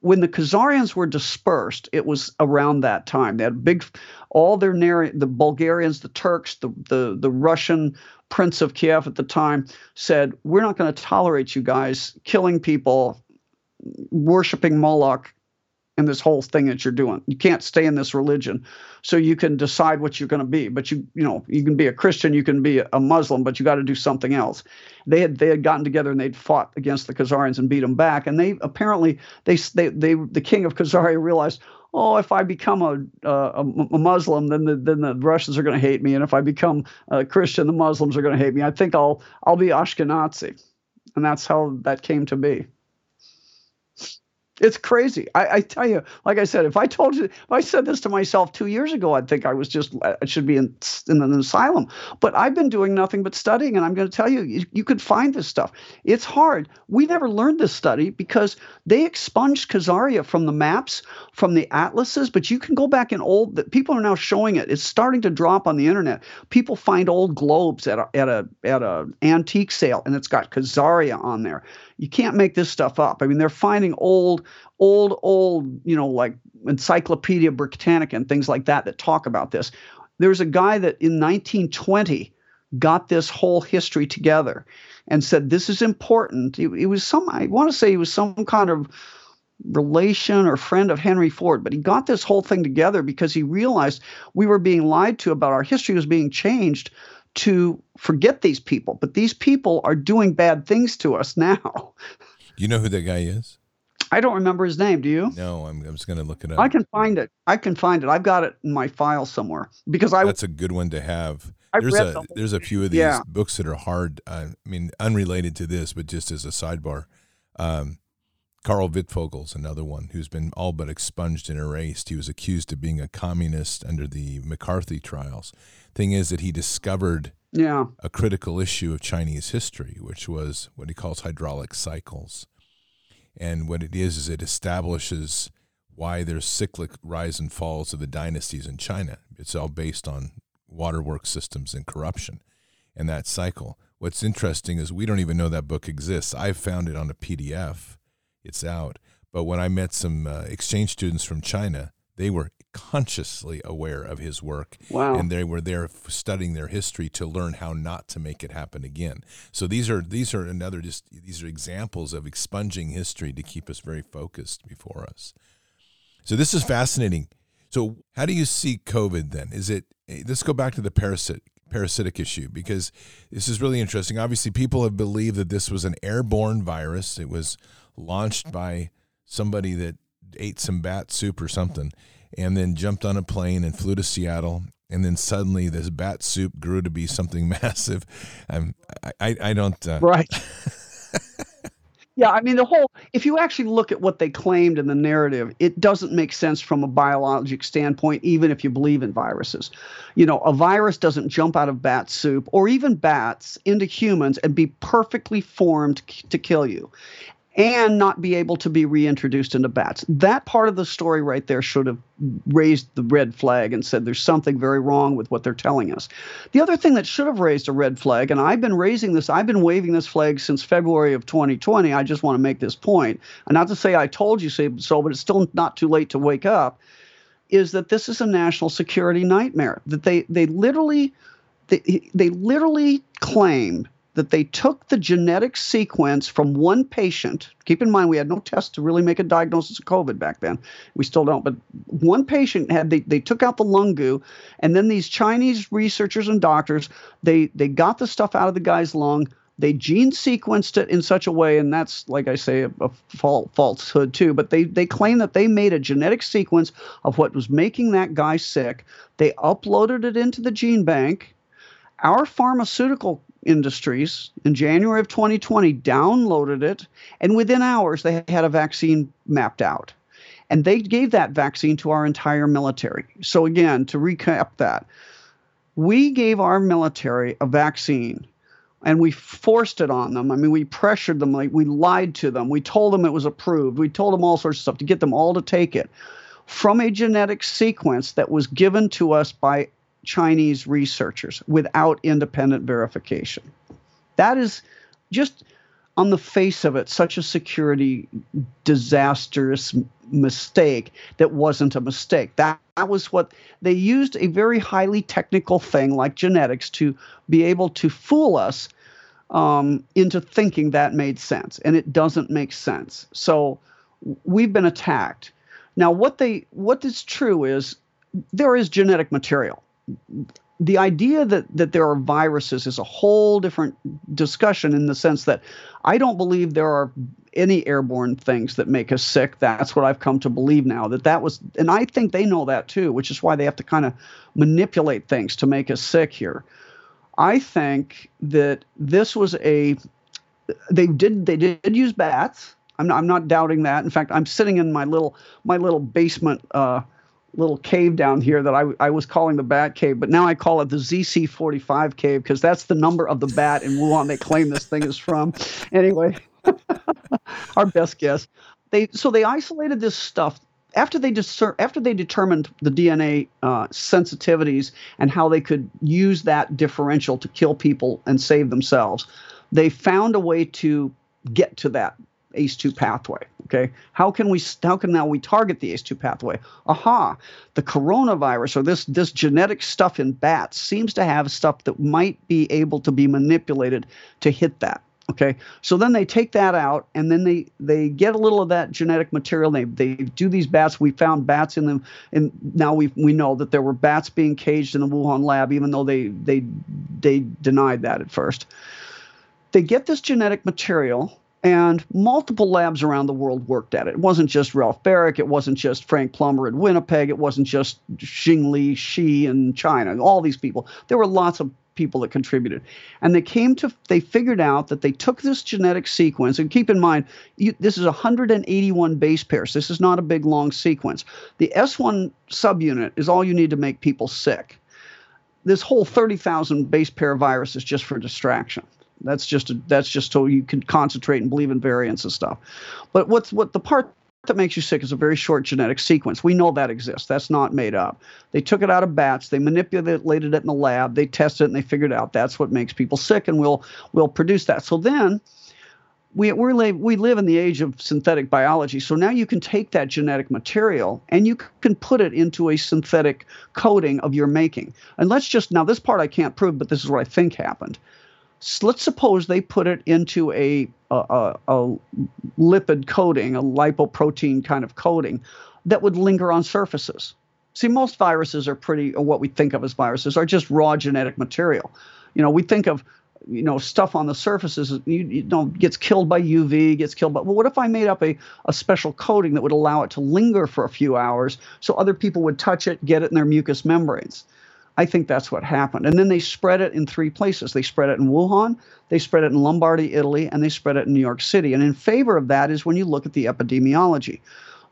when the Khazarians were dispersed, it was around that time. They had big, all their the Bulgarians, the Turks, the, the the Russian Prince of Kiev at the time said, "We're not going to tolerate you guys killing people, worshiping Moloch, in this whole thing that you're doing. You can't stay in this religion. So you can decide what you're going to be. But you, you know, you can be a Christian, you can be a Muslim, but you got to do something else. They had they had gotten together and they'd fought against the Khazarians and beat them back. And they apparently they they they the king of Khazaria realized. Oh, if I become a, a, a Muslim, then the then the Russians are going to hate me, and if I become a Christian, the Muslims are going to hate me. I think I'll I'll be Ashkenazi, and that's how that came to be. It's crazy. I, I, tell you, like I said, if I told you, if I said this to myself two years ago, I'd think I was just, I should be in, in an asylum. But I've been doing nothing but studying, and I'm going to tell you, you, you could find this stuff. It's hard. We never learned this study because they expunged Khazaria from the maps, from the atlases. But you can go back in old. That people are now showing it. It's starting to drop on the internet. People find old globes at a at a at a antique sale, and it's got Khazaria on there. You can't make this stuff up. I mean, they're finding old, old, old, you know, like Encyclopedia Britannica and things like that that talk about this. There's a guy that in 1920 got this whole history together and said this is important. It, it was some, I want to say, he was some kind of relation or friend of Henry Ford, but he got this whole thing together because he realized we were being lied to about our history was being changed to forget these people, but these people are doing bad things to us now. You know who that guy is? I don't remember his name. Do you? No, I'm, I'm just going to look it up. I can find it. I can find it. I've got it in my file somewhere because I. That's a good one to have. I there's a the there's a few of these yeah. books that are hard. Uh, I mean, unrelated to this, but just as a sidebar. Um, Karl Wittfogel's another one who's been all but expunged and erased. He was accused of being a communist under the McCarthy trials. Thing is that he discovered yeah. a critical issue of Chinese history, which was what he calls hydraulic cycles. And what it is is it establishes why there's cyclic rise and falls of the dynasties in China. It's all based on waterworks systems and corruption and that cycle. What's interesting is we don't even know that book exists. I found it on a PDF. It's out. But when I met some uh, exchange students from China, they were consciously aware of his work. Wow. And they were there studying their history to learn how not to make it happen again. So these are these are another just these are examples of expunging history to keep us very focused before us. So this is fascinating. So how do you see COVID then? Is it let's go back to the parasitic parasitic issue because this is really interesting. Obviously, people have believed that this was an airborne virus. It was launched by somebody that ate some bat soup or something and then jumped on a plane and flew to Seattle. And then suddenly this bat soup grew to be something massive. I'm, I, I don't. Uh, right. Yeah, I mean the whole if you actually look at what they claimed in the narrative, it doesn't make sense from a biologic standpoint even if you believe in viruses. You know, a virus doesn't jump out of bat soup or even bats into humans and be perfectly formed to kill you and not be able to be reintroduced into bats. That part of the story right there should have raised the red flag and said there's something very wrong with what they're telling us. The other thing that should have raised a red flag, and I've been raising this, I've been waving this flag since February of 2020. I just want to make this point, and not to say I told you so, but it's still not too late to wake up. Is that this is a national security nightmare? That they they literally they, they literally claim that they took the genetic sequence from one patient. Keep in mind, we had no test to really make a diagnosis of COVID back then. We still don't, but one patient had they, they took out the lung goo, and then these Chinese researchers and doctors they they got the stuff out of the guy's lung. They gene sequenced it in such a way, and that's like I say, a, a falsehood too. But they they claim that they made a genetic sequence of what was making that guy sick. They uploaded it into the gene bank. Our pharmaceutical Industries in January of 2020 downloaded it, and within hours they had a vaccine mapped out. And they gave that vaccine to our entire military. So, again, to recap that, we gave our military a vaccine and we forced it on them. I mean, we pressured them, like we lied to them. We told them it was approved. We told them all sorts of stuff to get them all to take it from a genetic sequence that was given to us by Chinese researchers without independent verification. That is just on the face of it such a security disastrous mistake that wasn't a mistake. That, that was what they used a very highly technical thing like genetics to be able to fool us um, into thinking that made sense, and it doesn't make sense. So we've been attacked. Now, what they what is true is there is genetic material the idea that that there are viruses is a whole different discussion in the sense that I don't believe there are any airborne things that make us sick. That's what I've come to believe now. That that was, and I think they know that too, which is why they have to kind of manipulate things to make us sick here. I think that this was a they did they did use bats. I'm not, I'm not doubting that. In fact, I'm sitting in my little my little basement. Uh, little cave down here that I, I was calling the bat cave, but now I call it the ZC45 cave because that's the number of the bat in Wuhan they claim this thing is from. Anyway, our best guess. They so they isolated this stuff after they discer- after they determined the DNA uh, sensitivities and how they could use that differential to kill people and save themselves. They found a way to get to that ACE2 pathway. Okay, how can we how can now we target the ACE2 pathway? Aha, the coronavirus or this this genetic stuff in bats seems to have stuff that might be able to be manipulated to hit that. Okay, so then they take that out, and then they they get a little of that genetic material. They they do these bats. We found bats in them, and now we we know that there were bats being caged in the Wuhan lab, even though they they they denied that at first. They get this genetic material and multiple labs around the world worked at it. It wasn't just Ralph Barrick. it wasn't just Frank Plummer in Winnipeg, it wasn't just Xing Li Shi in China, all these people. There were lots of people that contributed. And they came to, they figured out that they took this genetic sequence, and keep in mind, you, this is 181 base pairs. This is not a big long sequence. The S1 subunit is all you need to make people sick. This whole 30,000 base pair virus is just for distraction. That's just a, that's just so you can concentrate and believe in variants and stuff. But what's what the part that makes you sick is a very short genetic sequence. We know that exists. That's not made up. They took it out of bats. They manipulated it in the lab. They tested it and they figured out that's what makes people sick, and we'll we'll produce that. So then. We, we live, we live in the age of synthetic biology. So now you can take that genetic material and you can put it into a synthetic coating of your making. And let's just, now this part I can't prove, but this is what I think happened let's suppose they put it into a, a, a, lipid coating, a lipoprotein kind of coating that would linger on surfaces. See, most viruses are pretty, or what we think of as viruses, are just raw genetic material. You know, we think of you know stuff on the surfaces you, you know gets killed by uv gets killed by well what if i made up a, a special coating that would allow it to linger for a few hours so other people would touch it get it in their mucous membranes I think that's what happened. And then they spread it in three places. They spread it in Wuhan, they spread it in Lombardy, Italy, and they spread it in New York City. And in favor of that is when you look at the epidemiology.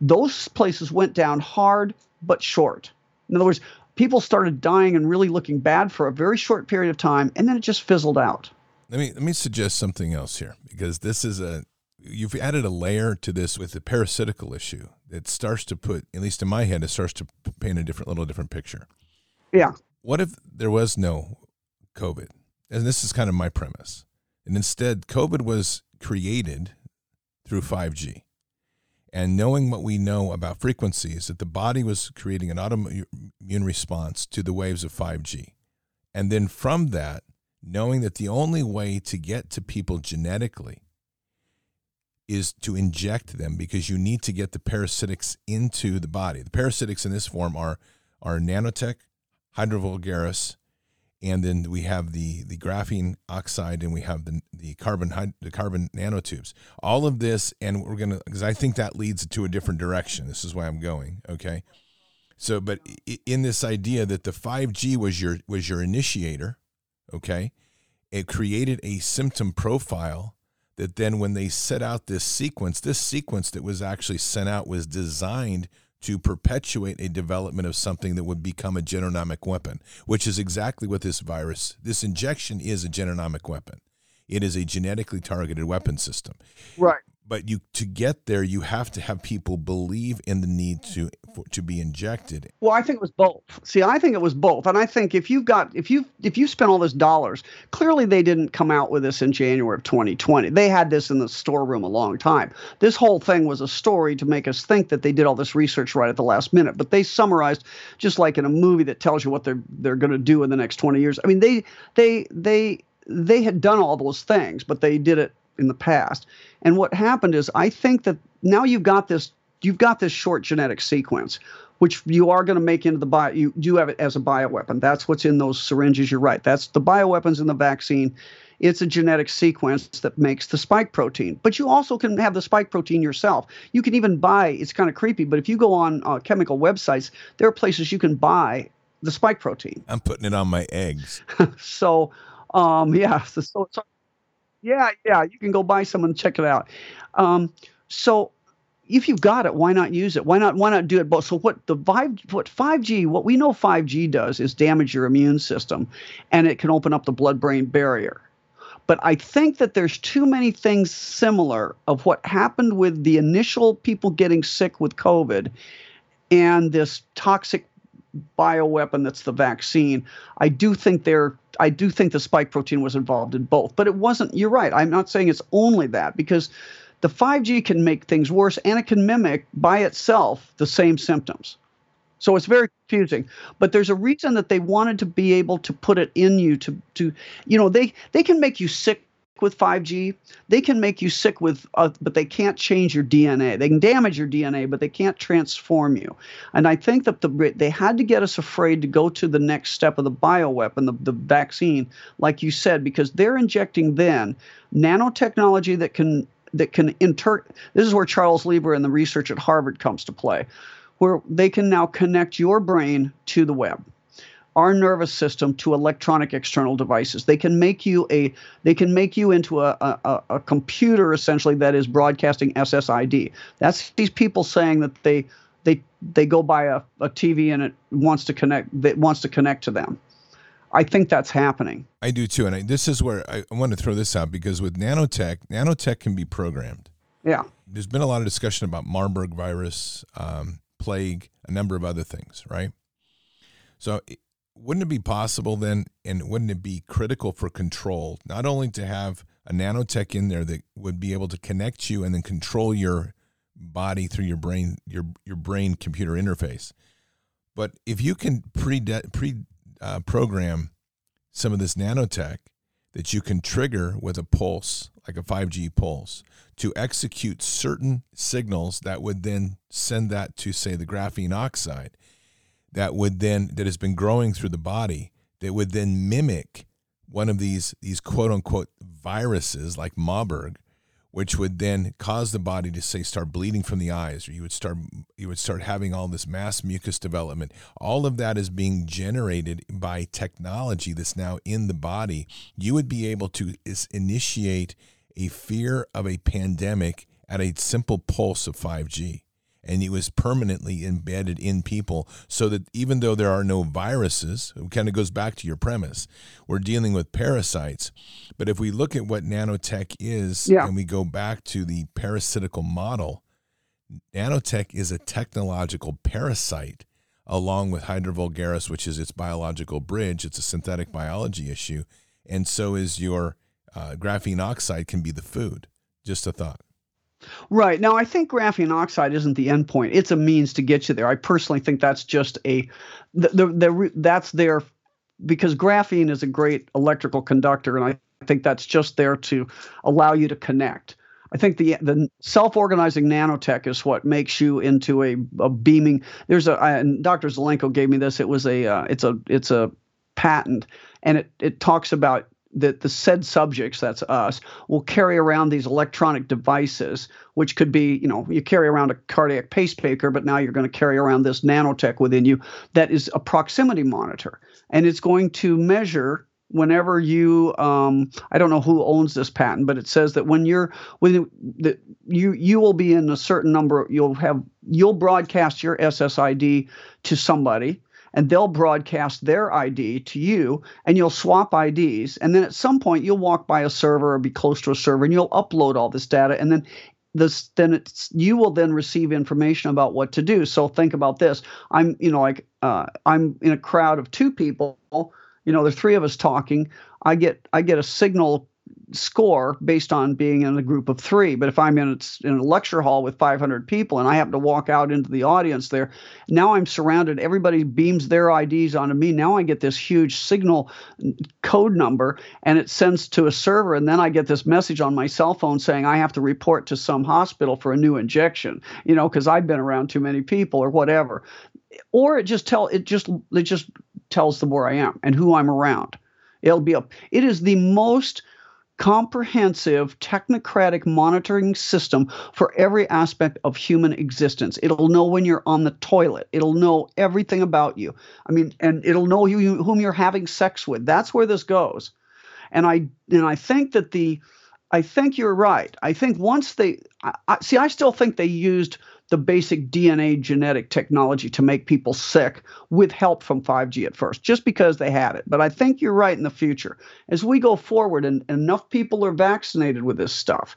Those places went down hard but short. In other words, people started dying and really looking bad for a very short period of time, and then it just fizzled out. Let me let me suggest something else here because this is a you've added a layer to this with the parasitical issue It starts to put, at least in my head, it starts to paint a different little different picture. Yeah. What if there was no COVID? And this is kind of my premise. And instead, COVID was created through 5G. And knowing what we know about frequencies, that the body was creating an autoimmune response to the waves of 5G. And then from that, knowing that the only way to get to people genetically is to inject them because you need to get the parasitics into the body. The parasitics in this form are are nanotech, hydrovulgaris, and then we have the the graphene oxide and we have the the carbon the carbon nanotubes. All of this, and we're gonna because I think that leads to a different direction. This is why I'm going. Okay, so but in this idea that the 5G was your was your initiator, okay, it created a symptom profile that then when they set out this sequence, this sequence that was actually sent out was designed to perpetuate a development of something that would become a genomic weapon, which is exactly what this virus, this injection is a genomic weapon. It is a genetically targeted weapon system. Right but you to get there you have to have people believe in the need to for, to be injected. Well i think it was both. See i think it was both. And i think if you've got if you if you spent all this dollars clearly they didn't come out with this in january of 2020 they had this in the storeroom a long time. This whole thing was a story to make us think that they did all this research right at the last minute. But they summarized just like in a movie that tells you what they're they're going to do in the next 20 years. I mean they they they they had done all those things but they did it in the past. And what happened is I think that now you've got this you've got this short genetic sequence which you are going to make into the bio you do have it as a bioweapon. That's what's in those syringes, you're right. That's the bioweapons in the vaccine. It's a genetic sequence that makes the spike protein. But you also can have the spike protein yourself. You can even buy, it's kind of creepy, but if you go on uh, chemical websites, there are places you can buy the spike protein. I'm putting it on my eggs. so, um, yeah, so, so yeah, yeah, you can go buy some and check it out. Um, so if you've got it, why not use it? Why not why not do it both? So what the five what 5G, what we know 5G does is damage your immune system and it can open up the blood-brain barrier. But I think that there's too many things similar of what happened with the initial people getting sick with COVID and this toxic bioweapon that's the vaccine. I do think there I do think the spike protein was involved in both, but it wasn't. You're right. I'm not saying it's only that because the 5G can make things worse and it can mimic by itself the same symptoms. So it's very confusing. But there's a reason that they wanted to be able to put it in you to to you know they they can make you sick with 5G. They can make you sick with, uh, but they can't change your DNA. They can damage your DNA, but they can't transform you. And I think that the they had to get us afraid to go to the next step of the bioweapon, the, the vaccine, like you said, because they're injecting then nanotechnology that can that can inter. This is where Charles Lieber and the research at Harvard comes to play, where they can now connect your brain to the web our nervous system to electronic external devices. They can make you a they can make you into a, a, a computer essentially that is broadcasting SSID. That's these people saying that they they they go buy a, a TV and it wants to connect that wants to connect to them. I think that's happening. I do too, and I, this is where I, I want to throw this out because with nanotech, nanotech can be programmed. Yeah, there's been a lot of discussion about Marburg virus, um, plague, a number of other things, right? So wouldn't it be possible then, and wouldn't it be critical for control, not only to have a nanotech in there that would be able to connect you and then control your body through your brain, your your brain computer interface, but if you can pre pre uh, program some of this nanotech that you can trigger with a pulse, like a 5G pulse, to execute certain signals that would then send that to, say, the graphene oxide that would then that has been growing through the body that would then mimic one of these these quote unquote viruses like Marburg, which would then cause the body to say start bleeding from the eyes or you would start you would start having all this mass mucus development. All of that is being generated by technology that's now in the body. You would be able to initiate a fear of a pandemic at a simple pulse of 5G and it was permanently embedded in people so that even though there are no viruses it kind of goes back to your premise we're dealing with parasites. But if we look at what nanotech is Yeah. and we go back to the parasitical model nanotech is a technological parasite along with hydra vulgaris which is its biological bridge. It's a synthetic biology issue. And so is your uh, graphene oxide can be the food. Just a thought Right. Now, I think graphene oxide isn't the end point. It's a means to get you there. I personally think that's just a, the, the, the that's there because graphene is a great electrical conductor, and I think that's just there to allow you to connect. I think the the self-organizing nanotech is what makes you into a, a beaming. There's a and Dr. Zelenko gave me this. It was a uh, it's a it's a patent, and it it talks about that the said subjects, that's us, will carry around these electronic devices, which could be, you know, you carry around a cardiac pacemaker, but now you're going to carry around this nanotech within you that is a proximity monitor. And it's going to measure whenever you um, I don't know who owns this patent, but it says that when you're when that you you will be in a certain number, you'll have you'll broadcast your SSID to somebody and they'll broadcast their ID to you and you'll swap IDs. And then at some point you'll walk by a server or be close to a server and you'll upload all this data and then this then it's you will then receive information about what to do. So think about this. I'm you know like uh, I'm in a crowd of two people, you know, there's three of us talking. I get I get a signal score based on being in a group of three. But if I'm in a, in a lecture hall with 500 people and I happen to walk out into the audience there, now I'm surrounded. Everybody beams their IDs onto me. Now I get this huge signal code number and it sends to a server. And then I get this message on my cell phone saying I have to report to some hospital for a new injection, you know, because I've been around too many people or whatever. Or it just tell it just it just tells them where I am and who I'm around. It'll be a it is the most comprehensive technocratic monitoring system for every aspect of human existence. It'll know when you're on the toilet. It'll know everything about you. I mean, and it'll know you, whom you're having sex with. That's where this goes. And I and I think that the I think you're right. I think once they I, I, see, I still think they used the basic DNA genetic technology to make people sick with help from 5G at first, just because they had it. But I think you're right in the future. As we go forward and enough people are vaccinated with this stuff,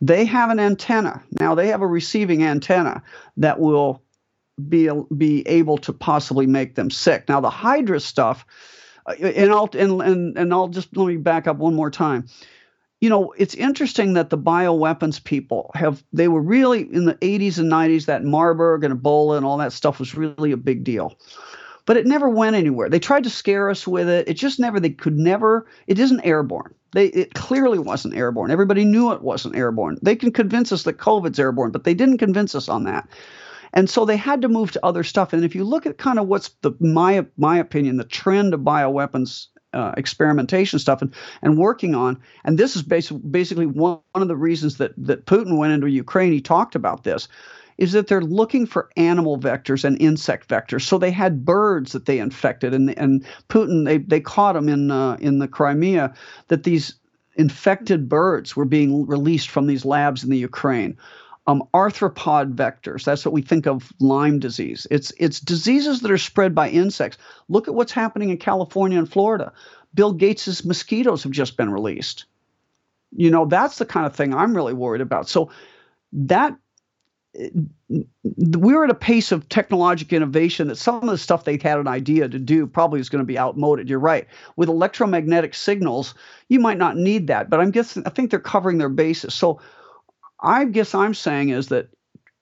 they have an antenna. Now they have a receiving antenna that will be, be able to possibly make them sick. Now the Hydra stuff, uh, and I'll and, and and I'll just let me back up one more time you know, it's interesting that the bioweapons people have, they were really in the 80s and 90s, that Marburg and Ebola and all that stuff was really a big deal. But it never went anywhere. They tried to scare us with it. It just never, they could never, it isn't airborne. They, it clearly wasn't airborne. Everybody knew it wasn't airborne. They can convince us that COVID's airborne, but they didn't convince us on that. And so they had to move to other stuff. And if you look at kind of what's the my my opinion, the trend of bioweapons uh, experimentation stuff and, and working on. And this is basi- basically one, one of the reasons that, that Putin went into Ukraine. He talked about this is that they're looking for animal vectors and insect vectors. So they had birds that they infected, and and Putin they they caught them in uh, in the Crimea that these infected birds were being released from these labs in the Ukraine. Um, arthropod vectors. That's what we think of Lyme disease. It's it's diseases that are spread by insects. Look at what's happening in California and Florida. Bill Gates's mosquitoes have just been released. You know, that's the kind of thing I'm really worried about. So that we're at a pace of technological innovation that some of the stuff they had an idea to do probably is going to be outmoded. You're right. With electromagnetic signals, you might not need that, but I'm guessing I think they're covering their bases. So I guess I'm saying is that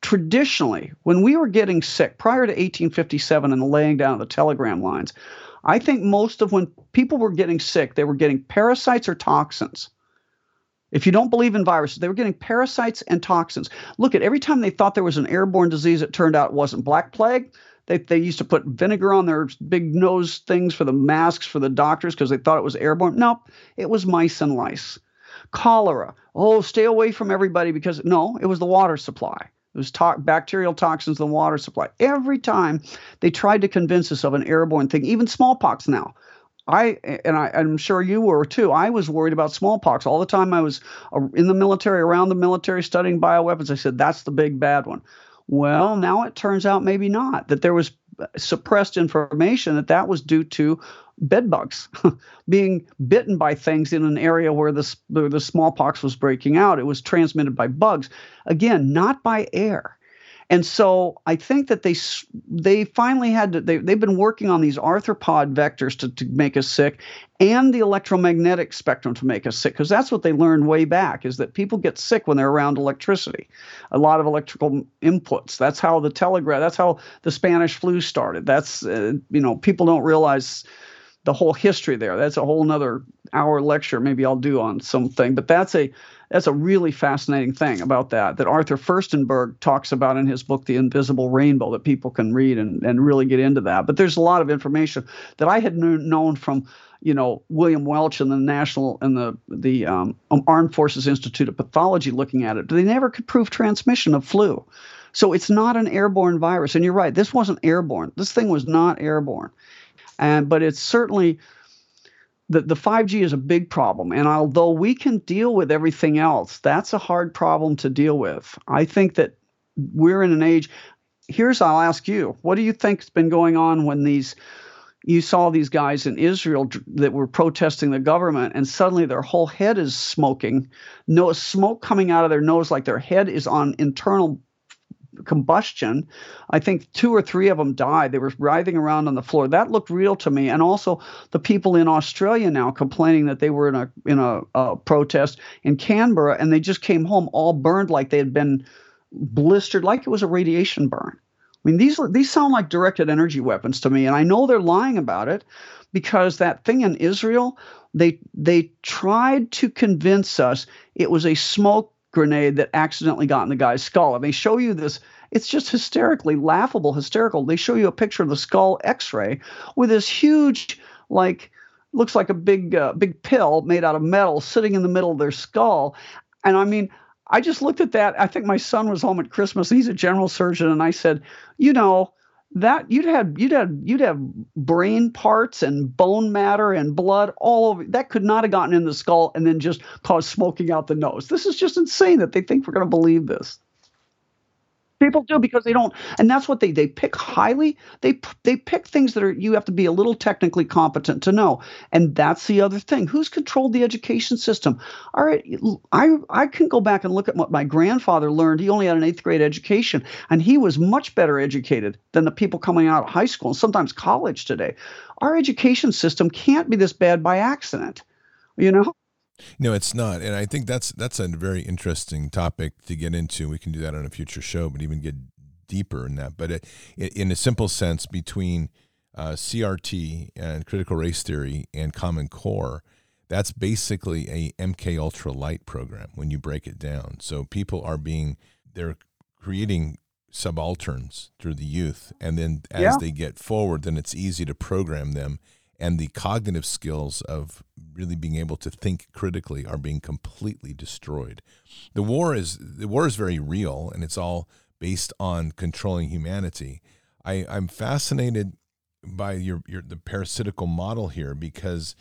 traditionally, when we were getting sick prior to 1857 and the laying down of the telegram lines, I think most of when people were getting sick, they were getting parasites or toxins. If you don't believe in viruses, they were getting parasites and toxins. Look at every time they thought there was an airborne disease, it turned out it wasn't black plague. They, they used to put vinegar on their big nose things for the masks for the doctors because they thought it was airborne. Nope, it was mice and lice. Cholera. Oh, stay away from everybody because no, it was the water supply. It was to- bacterial toxins in the water supply. Every time they tried to convince us of an airborne thing, even smallpox now. I and I, I'm sure you were too. I was worried about smallpox all the time. I was uh, in the military, around the military, studying bioweapons. I said that's the big bad one. Well, now it turns out maybe not. That there was suppressed information that that was due to bed bugs being bitten by things in an area where the, where the smallpox was breaking out. It was transmitted by bugs, again, not by air. And so I think that they they finally had to they they've been working on these arthropod vectors to, to make us sick and the electromagnetic spectrum to make us sick because that's what they learned way back is that people get sick when they're around electricity a lot of electrical inputs. That's how the telegraph that's how the spanish flu started. That's uh, you know people don't realize the whole history there. That's a whole nother hour lecture maybe i'll do on something but that's a that's a really fascinating thing about that that Arthur Firstenberg talks about in his book The Invisible Rainbow that people can read and, and really get into that. But there's a lot of information that I had known from you know William Welch and the National and the the um, Armed Forces Institute of Pathology looking at it. They never could prove transmission of flu. So it's not an airborne virus. And you're right, this wasn't airborne. This thing was not airborne. And but it's certainly the, the 5G is a big problem. And although we can deal with everything else, that's a hard problem to deal with. I think that we're in an age. Here's, I'll ask you, what do you think's been going on when these, you saw these guys in Israel that were protesting the government and suddenly their whole head is smoking, no smoke coming out of their nose like their head is on internal combustion. I think two or three of them died. They were writhing around on the floor. That looked real to me. And also the people in Australia now complaining that they were in a in a, a protest in Canberra and they just came home all burned like they had been blistered, like it was a radiation burn. I mean, these these sound like directed energy weapons to me, and I know they're lying about it because that thing in Israel, they they tried to convince us it was a smoke grenade that accidentally got in the guy's skull. And they show you this, it's just hysterically laughable, hysterical. They show you a picture of the skull x ray with this huge, like, looks like a big, uh, big pill made out of metal sitting in the middle of their skull. And I mean, I just looked at that. I think my son was home at Christmas. He's a general surgeon. And I said, you know, that you'd have you'd have you'd have brain parts and bone matter and blood all over that could not have gotten in the skull and then just caused smoking out the nose. This is just insane that they think we're going to believe this People do because they don't, and that's what they they pick highly. They they pick things that are you have to be a little technically competent to know, and that's the other thing. Who's controlled the education system? All right, I I can go back and look at what my grandfather learned. He only had an eighth grade education, and he was much better educated than the people coming out of high school and sometimes college today. Our education system can't be this bad by accident, you know. No, it's not, and I think that's that's a very interesting topic to get into. We can do that on a future show, but even get deeper in that. But it, in a simple sense, between uh, CRT and critical race theory and Common Core, that's basically a MK Ultra Light program when you break it down. So people are being they're creating subalterns through the youth, and then as yeah. they get forward, then it's easy to program them and the cognitive skills of really being able to think critically are being completely destroyed. The war is the war is very real and it's all based on controlling humanity. I, I'm fascinated by your, your the parasitical model here because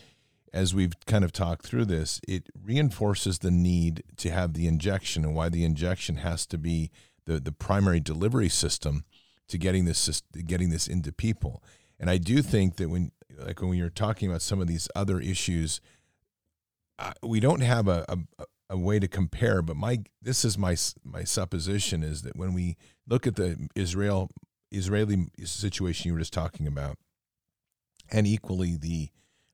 as we've kind of talked through this, it reinforces the need to have the injection and why the injection has to be the, the primary delivery system to getting this getting this into people. And I do think that when like when you're talking about some of these other issues, uh, we don't have a, a, a way to compare. But my this is my my supposition is that when we look at the Israel Israeli situation you were just talking about, and equally the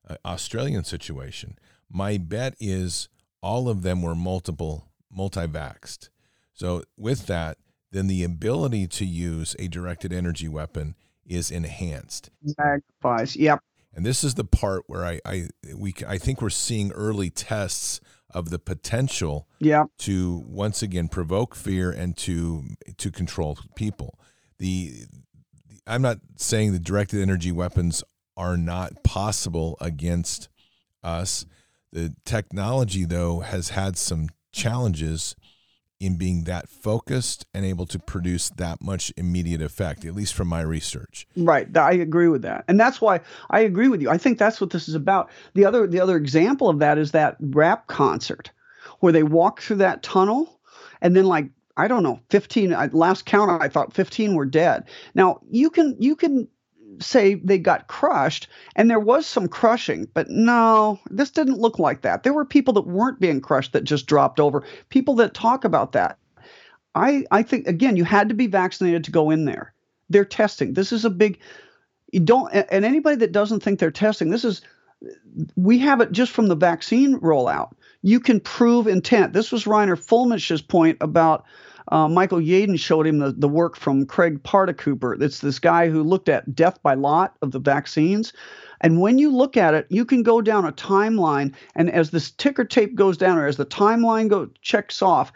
uh, Australian situation, my bet is all of them were multiple multi-vaxxed. So with that, then the ability to use a directed energy weapon is enhanced. Magnifies. Yep. And this is the part where I, I we I think we're seeing early tests of the potential yeah. to once again provoke fear and to to control people. The I'm not saying the directed energy weapons are not possible against us. The technology, though, has had some challenges in being that focused and able to produce that much immediate effect, at least from my research. Right. I agree with that. And that's why I agree with you. I think that's what this is about. The other the other example of that is that rap concert where they walk through that tunnel and then like I don't know, 15 last count I thought 15 were dead. Now, you can you can say they got crushed and there was some crushing but no this didn't look like that. There were people that weren't being crushed that just dropped over. People that talk about that. I i think again you had to be vaccinated to go in there. They're testing. This is a big you don't and anybody that doesn't think they're testing this is we have it just from the vaccine rollout. You can prove intent. This was reiner fuellmich's point about uh, Michael Yeadon showed him the, the work from Craig Paardekooper. It's this guy who looked at death by lot of the vaccines. And when you look at it, you can go down a timeline, and as this ticker tape goes down, or as the timeline go checks off,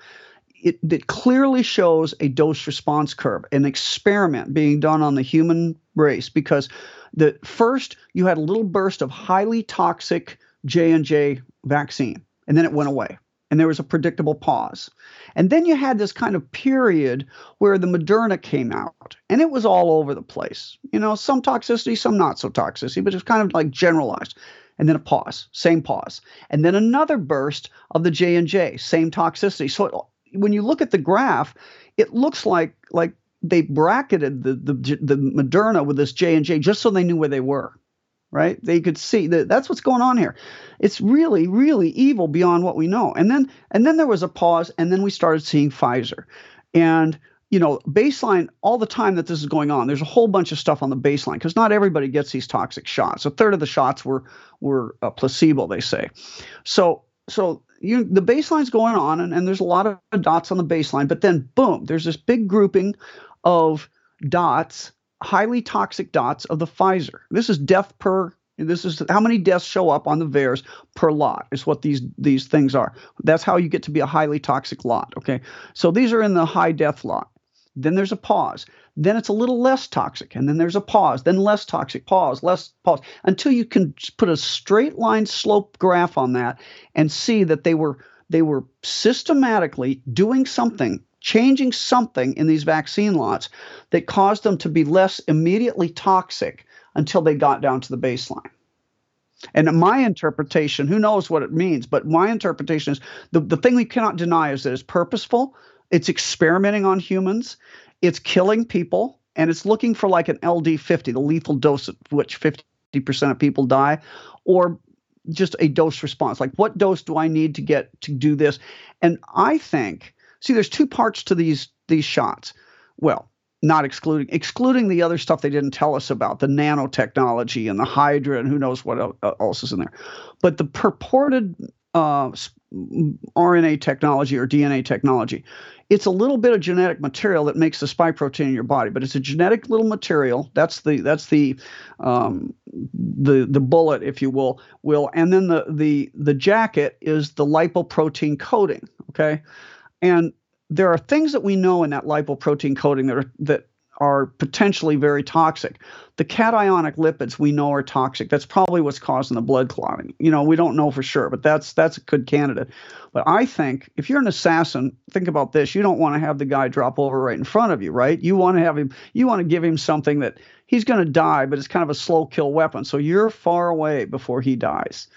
it, it clearly shows a dose response curve, an experiment being done on the human race. Because the first you had a little burst of highly toxic J and J vaccine, and then it went away and there was a predictable pause. And then you had this kind of period where the Moderna came out, and it was all over the place. You know, some toxicity, some not so toxicity, but it was kind of like generalized. And then a pause, same pause, and then another burst of the J and J, same toxicity. So it, when you look at the graph, it looks like like they bracketed the the, the Moderna with this J and J just so they knew where they were right? They could see that that's what's going on here. It's really, really evil beyond what we know. And then and then there was a pause, and then we started seeing Pfizer. And you know, baseline all the time that this is going on. There's a whole bunch of stuff on the baseline because not everybody gets these toxic shots. A third of the shots were were a placebo, they say. So so you the baseline's going on, and, and there's a lot of dots on the baseline, but then boom, there's this big grouping of dots highly toxic dots of the Pfizer. This is death per this is how many deaths show up on the VAERS per lot is what these these things are. That's how you get to be a highly toxic lot. Okay, so these are in the high death lot. Then there's a pause. Then it's a little less toxic, and then there's a pause. Then less toxic, pause, less pause, until you can put a straight line slope graph on that and see that they were they were systematically doing something changing something in these vaccine lots that caused them to be less immediately toxic until they got down to the baseline. And my interpretation, who knows what it means, but my interpretation is the, the thing we cannot deny is that it's purposeful, it's experimenting on humans, it's killing people, and it's looking for like an LD50, the lethal dose at which 50% of people die, or just a dose response. Like, what dose do I need to get to do this? And I think See, there's two parts to these these shots. Well, not excluding excluding the other stuff they didn't tell us about the nanotechnology and the hydra and who knows what else is in there. But the purported uh, rna technology or dna technology it's a little bit of genetic material that makes the spike protein in your body but it's a genetic little material. That's the that's the um, the the bullet if you will will and then the the the jacket is the lipoprotein coating okay and there are things that we know in that lipoprotein coating that are that are potentially very toxic. The cationic lipids we know are toxic. That's probably what's causing the blood clotting. You know, we don't know for sure, but that's that's a good candidate. But I think if you're an assassin, think about this. You don't want to have the guy drop over right in front of you, right? You want to have him you want to give him something that he's going to die, but it's kind of a slow kill weapon. So you're far away before he dies.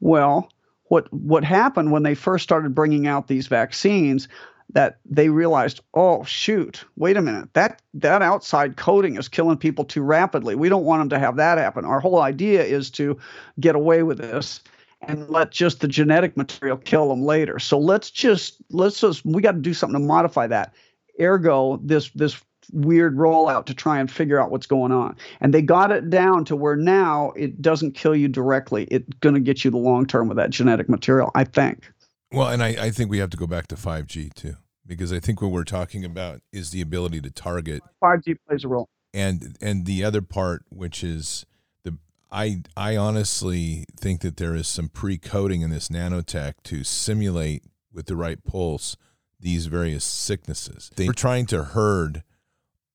Well, what what happened when they first started bringing out these vaccines that they realized, oh shoot, wait a minute, that that outside coating is killing people too rapidly. We don't want them to have that happen. Our whole idea is to get away with this and let just the genetic material kill them later. So let's just let's just we got to do something to modify that. Ergo, this this weird rollout to try and figure out what's going on. And they got it down to where now it doesn't kill you directly. It's going to get you the long term with that genetic material, I think. Well, and I, I think we have to go back to 5G too, because I think what we're talking about is the ability to target. 5G plays a role. And and the other part, which is the I I honestly think that there is some pre-coding in this nanotech to simulate with the right pulse these various sicknesses. They're trying to herd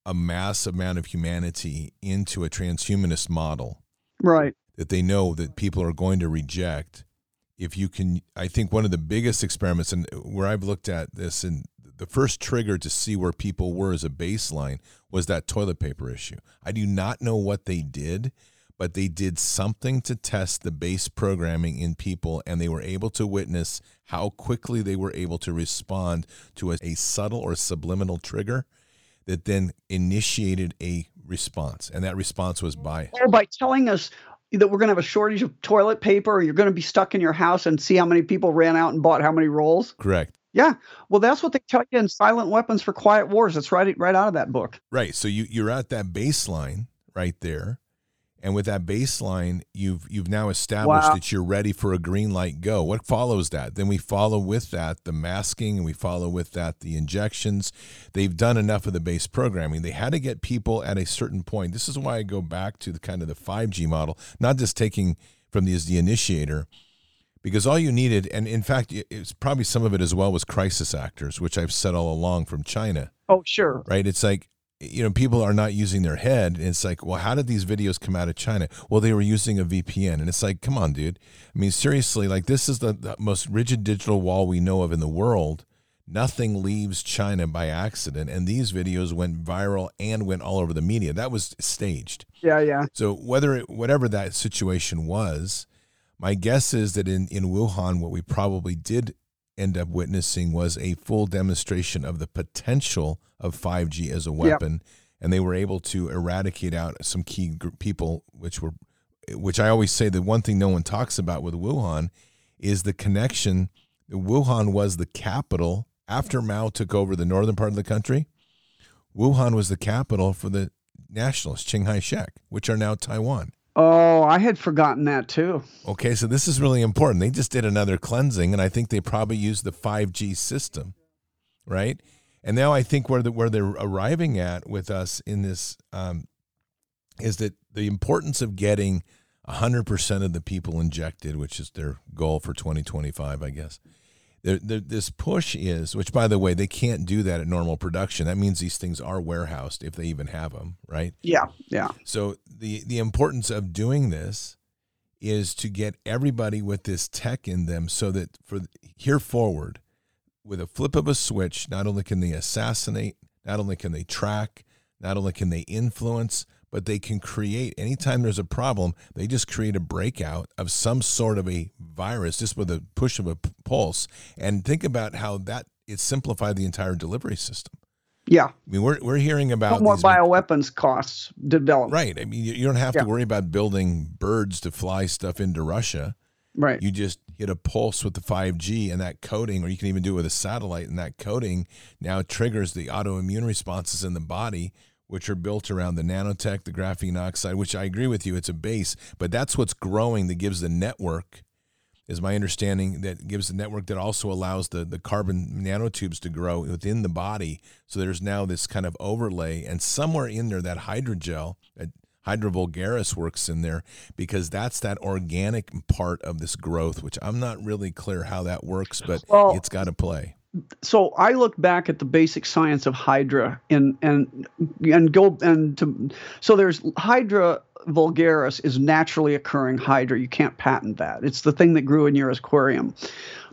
a mass amount of humanity into a transhumanist model right. that they know that people are going to reject. If you can, I think one of the biggest experiments, and where I've looked at this, and the first trigger to see where people were as a baseline was that toilet paper issue. I do not know what they did, but they did something to test the base programming in people, and they were able to witness how quickly they were able to respond to a, a subtle or subliminal trigger that then initiated a response. And that response was by. Oh, by telling us that we're going to have a shortage of toilet paper or you're going to be stuck in your house and see how many people ran out and bought how many rolls. Correct. Yeah. Well, that's what they tell you in Silent Weapons for Quiet Wars. That's right right out of that book. Right. So you you're at that baseline right there. And with that baseline, you've you've now established Wow. that you're ready for a green light go. What follows that? Then we follow with that the masking and we follow with that the injections. They've done enough of the base programming. They had to get people at a certain point. This is why I go back to the kind of the 5G model, not just taking from the as the initiator, because all you needed, and in fact, it's probably some of it as well was crisis actors, which I've said all along from China Oh, sure. right? It's like, you know, people are not using their head. It's like, well, how did these videos come out of China? Well, they were using a VPN. And it's like, come on, dude. I mean, seriously, like, this is the, the most rigid digital wall we know of in the world. Nothing leaves China by accident. And these videos went viral and went all over the media. That was staged. Yeah, yeah. So whether it, whatever that situation was, my guess is that in, in Wuhan, what we probably did end up witnessing was a full demonstration of the potential of 5G as a weapon, and they were able to eradicate out some key people, which were, which I always say the one thing no one talks about with Wuhan is the connection. Wuhan was the capital after Mao took over the northern part of the country. Wuhan was the capital for the nationalists, Chiang Kai shek, which are now Taiwan. Oh, I had forgotten that too. Okay, so this is really important. They just did another cleansing, and I think they probably used the 5G system, right? And now I think where the, where they're arriving at with us in this um, is that the importance of getting 100% of the people injected, which is their goal for 2025, I guess. There, there, this push is, which by the way, they can't do that at normal production. That means these things are warehoused if they even have them, right? Yeah, yeah. So the the importance of doing this is to get everybody with this tech in them so that for here forward with a flip of a switch not only can they assassinate not only can they track not only can they influence but they can create anytime there's a problem they just create a breakout of some sort of a virus just with a push of a p- pulse and think about how that it simplified the entire delivery system Yeah. i mean we're, we're hearing about What more bioweapons costs development? Right. I mean, you, you don't have Yeah. to worry about building birds to fly stuff into Russia. Right. You just hit a pulse with the 5G and that coding, or you can even do it with a satellite, and that coding now triggers the autoimmune responses in the body, which are built around the nanotech, the graphene oxide, which I agree with you, it's a base, but that's what's growing that gives the network, is my understanding, that gives the network that also allows the, the carbon nanotubes to grow within the body. So there's now this kind of overlay, and somewhere in there, that hydrogel, that Hydra vulgaris works in there because that's that organic part of this growth, which I'm not really clear how that works, but Well- it's got to play. So I look back at the basic science of Hydra and and and go and to so there's Hydra vulgaris is naturally occurring Hydra. You can't patent that. It's the thing that grew in your aquarium.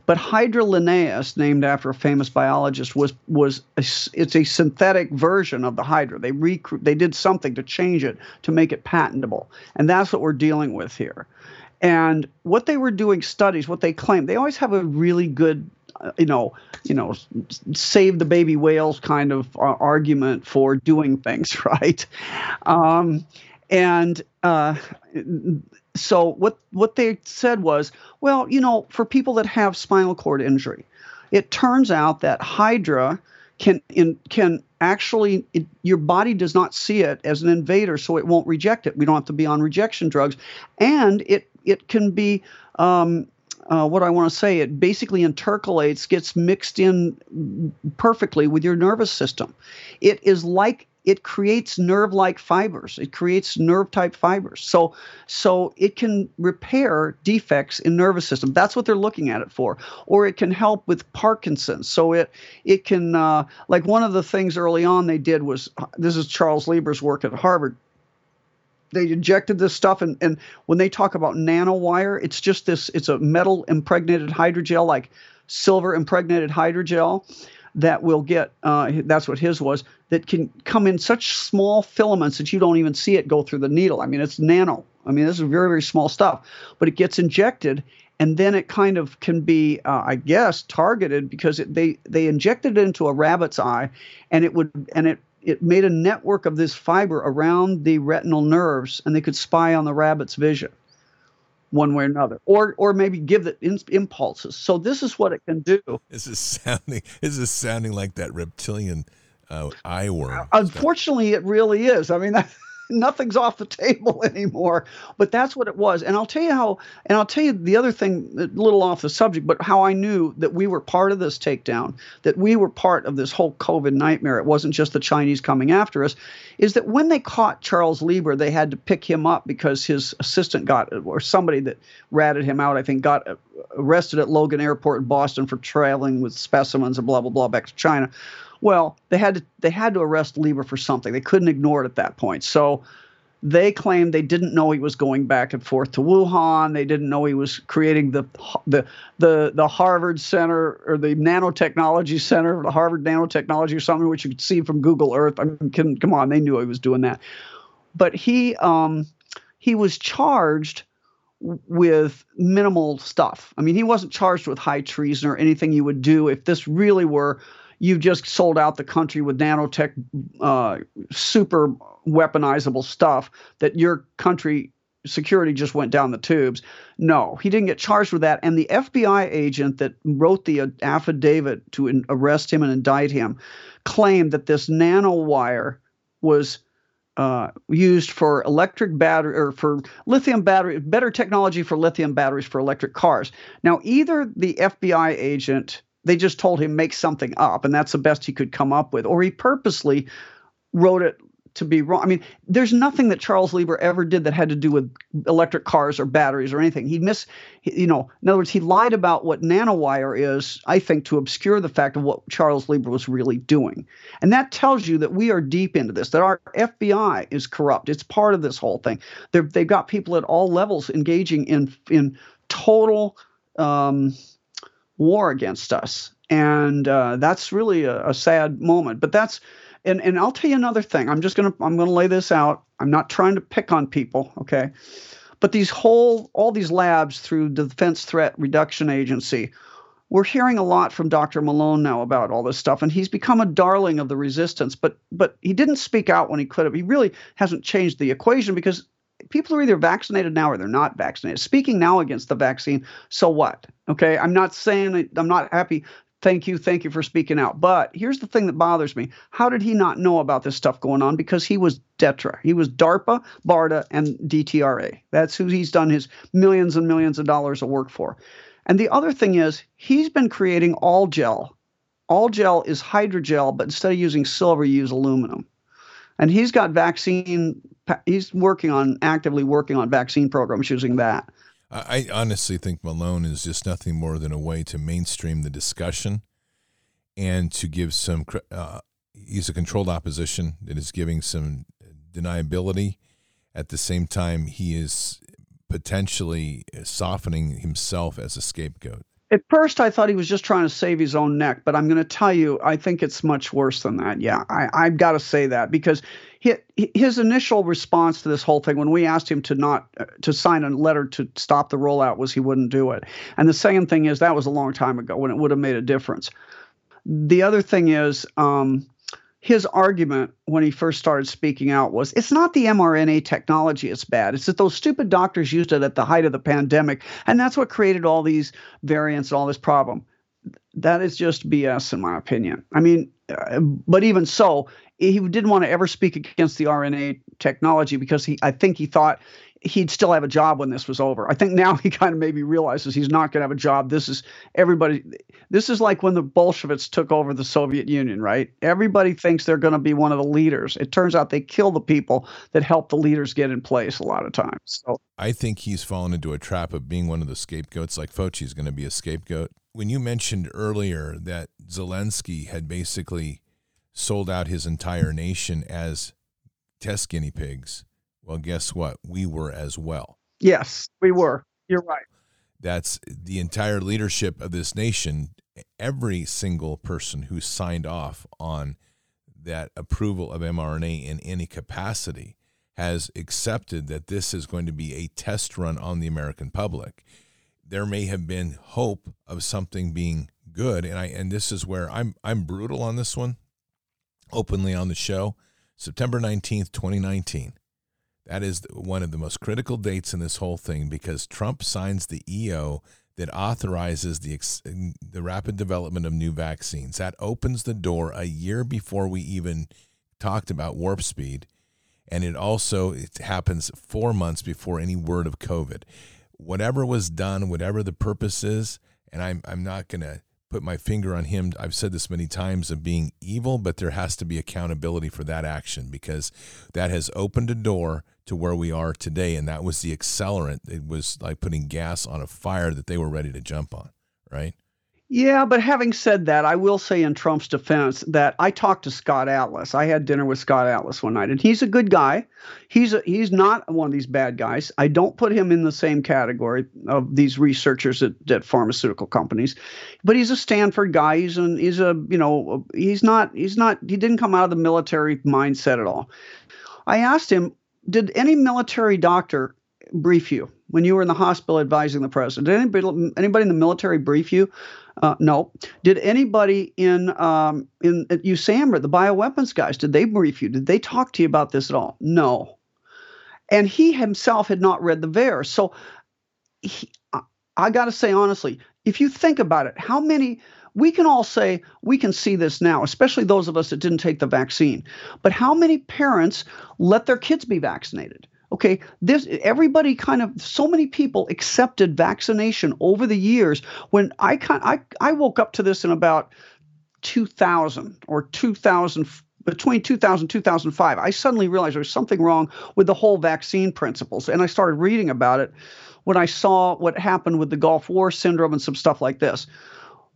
But Hydra linnaeus, named after a famous biologist, was was a it's a synthetic version of the Hydra. They recru- they did something to change it to make it patentable, and that's what we're dealing with here. And what they were doing studies, what they claim, they always have a really good, you know, you know, save the baby whales kind of uh, argument for doing things right. Um, and uh, so what what they said was, well, you know, for people that have spinal cord injury, it turns out that Hydra can in can actually it, your body does not see it as an invader, so it won't reject it. We don't have to be on rejection drugs, and it it can be. Um, uh, what I want to say, it basically intercalates, gets mixed in perfectly with your nervous system. It is like it creates nerve-like fibers. It creates nerve-type fibers. So, so it can repair defects in nervous system. That's what they're looking at it for. Or it can help with Parkinson's. So it it can uh, like one of the things early on they did was this is Charles Lieber's work at Harvard they injected this stuff and, and when they talk about nanowire it's just this it's a metal impregnated hydrogel like silver impregnated hydrogel that will get uh, that's what his was that can come in such small filaments that you don't even see it go through the needle. I mean it's nano. I mean this is very very small stuff but it gets injected and then it kind of can be uh, i guess targeted because it, they they injected it into a rabbit's eye and it would and it it made a network of this fiber around the retinal nerves and they could spy on the rabbit's vision one way or another or or maybe give it in, impulses so this is what it can do this is sounding this is sounding like that reptilian uh, eye worm unfortunately stuff. it really is i mean that, nothing's off the table anymore. But that's what it was. And I'll tell you how, and I'll tell you the other thing, a little off the subject, but how I knew that we were part of this takedown, that we were part of this whole COVID nightmare. It wasn't just the Chinese coming after us, is that when they caught Charles Lieber, they had to pick him up because his assistant got, or somebody that ratted him out, I think, got arrested at Logan Airport in Boston for traveling with specimens and blah, blah, blah back to China. Well, they had to they had to arrest Lieber for something. They couldn't ignore it at that point. So they claimed they didn't know he was going back and forth to Wuhan. They didn't know he was creating the the the the Harvard Center or the Nanotechnology Center, the Harvard Nanotechnology or something, which you could see from Google Earth. I mean, can, come on, they knew he was doing that. But he um, he was charged with minimal stuff. I mean, he wasn't charged with high treason or anything you would do if this really were you've just sold out the country with nanotech uh, super weaponizable stuff that your country security just went down the tubes. No, he didn't get charged with that. And the FBI agent that wrote the affidavit to in- arrest him and indict him claimed that this nanowire was uh, used for electric battery or for lithium battery, better technology for lithium batteries for electric cars. Now, either the FBI agent they just told him make something up, and that's the best he could come up with, or he purposely wrote it to be wrong. I mean, there's nothing that Charles Lieber ever did that had to do with electric cars or batteries or anything. He miss, you know, in other words, he lied about what nanowire is, I think, to obscure the fact of what Charles Lieber was really doing. And that tells you that we are deep into this, that our FBI is corrupt. It's part of this whole thing. they have got people at all levels engaging in in total um, war against us. And uh, that's really a, a sad moment. But that's and and I'll tell you another thing. I'm just gonna I'm gonna lay this out. I'm not trying to pick on people, okay? But these whole all these labs through Defense Threat Reduction Agency, we're hearing a lot from Dr. Malone now about all this stuff, and he's become a darling of the resistance. But but he didn't speak out when he could have. He really hasn't changed the equation because people are either vaccinated now or they're not vaccinated. Speaking now against the vaccine, so what? Okay, I'm not saying I'm not happy. Thank you, thank you for speaking out. But here's the thing that bothers me: How did he not know about this stuff going on? Because he was DETRA, he was DARPA, BARDA, and DTRA. That's who he's done his millions and millions of dollars of work for. And the other thing is, he's been creating all gel. All gel is hydrogel, but instead of using silver, you use aluminum and he's got vaccine he's working on actively working on vaccine programs using that. I honestly think malone is just nothing more than a way to mainstream the discussion and to give some uh, he's a controlled opposition that is giving some deniability. At the same time he is potentially softening himself as a scapegoat at first I thought he was just trying to save his own neck, but I'm going to tell you, I think it's much worse than that. Yeah, I, I've got to say that because he, his initial response to this whole thing, when we asked him to not uh, to sign a letter to stop the rollout, was he wouldn't do it. And the second thing is that was a long time ago when it would have made a difference. The other thing is, um, his argument when he first started speaking out was it's not the mRNA technology it's bad. It's that those stupid doctors used it at the height of the pandemic, and that's what created all these variants, all this problem. That is just BS, in my opinion. I mean, uh, but even so, he didn't want to ever speak against the RNA technology because he, I think he thought he'd still have a job when this was over. I think now he kind of maybe realizes he's not going to have a job. This is everybody. This is like when the Bolsheviks took over the Soviet Union, right? Everybody thinks they're going to be one of the leaders. It turns out they kill the people that help the leaders get in place a lot of times. So I think he's fallen into a trap of being one of the scapegoats, like Fauci's going to be a scapegoat. When you mentioned earlier that Zelensky had basically sold out his entire nation as test guinea pigs Well, guess what? We were as well. Yes, we were. You're right. That's the entire leadership of this nation. Every single person who signed off on that approval of mRNA in any capacity has accepted that this is going to be a test run on the American public. There may have been hope of something being good, and I and this is where I'm I'm brutal on this one, openly on the show. September nineteenth, twenty nineteen. That is one of the most critical dates in this whole thing because Trump signs the EO that authorizes the the rapid development of new vaccines. That opens the door a year before we even talked about warp speed, and it also it happens four months before any word of COVID. Whatever was done, whatever the purpose is, and I'm I'm not gonna put my finger on him. I've said this many times of being evil, but there has to be accountability for that action because that has opened a door to where we are today. And that was the accelerant. It was like putting gas on a fire that they were ready to jump on, right? Yeah, but having said that, I will say in Trump's defense that I talked to Scott Atlas. I had dinner with Scott Atlas one night, and he's a good guy. He's a, he's not one of these bad guys. I don't put him in the same category of these researchers at, at pharmaceutical companies, but he's a Stanford guy. He's an he's a you know he's not he's not he didn't come out of the military mindset at all. I asked him, did any military doctor brief you when you were in the hospital advising the president? Did anybody anybody in the military brief you? Uh, no. Did anybody in um, in at USAMR, the bioweapons guys, did they brief you? Did they talk to you about this at all? No. And he himself had not read the VAERS. So he, I, I got to say honestly, if you think about it, how many we can all say we can see this now, especially those of us that didn't take the vaccine. But how many parents let their kids be vaccinated? Okay, this everybody kind of so many people accepted vaccination over the years. When I kind I I woke up to this in about 2000 or 2000 between 2000 2005 i suddenly realized there was something wrong with the whole vaccine principles and i started reading about it when i saw what happened with the gulf war syndrome and some stuff like this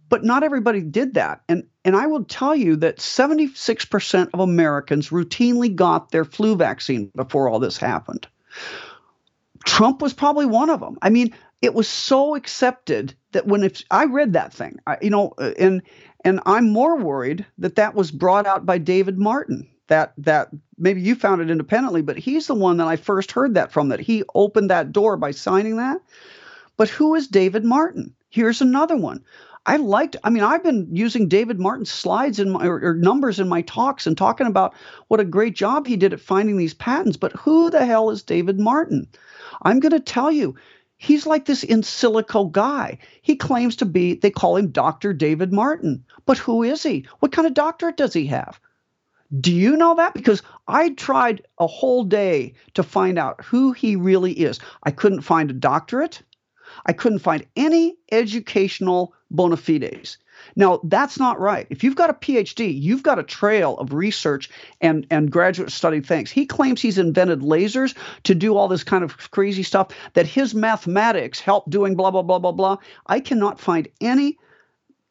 but not everybody did that. And and i will tell you that 76% of americans routinely got their flu vaccine before all this happened. Trump was probably one of them. I mean it was so accepted that when if i read that thing I, you know uh, and and i'm more worried that that was brought out by david martin that that maybe you found it independently but he's the one that i first heard that from that he opened that door by signing that. But who is david martin? Here's another one I liked, I mean, I've been using David Martin's slides in my, or, or, numbers in my talks and talking about what a great job he did at finding these patents. But who the hell is David Martin? I'm going to tell you, he's like this in silico guy. He claims to be, they call him Dr. David Martin. But who is he? What kind of doctorate does he have? Do you know that? Because I tried a whole day to find out who he really is. I couldn't find a doctorate. I couldn't find any educational bona fides. Now, that's not right. If you've got a PhD, you've got a trail of research and, and graduate study things. He claims he's invented lasers to do all this kind of crazy stuff, that his mathematics help doing blah, blah, blah, blah, blah. I cannot find any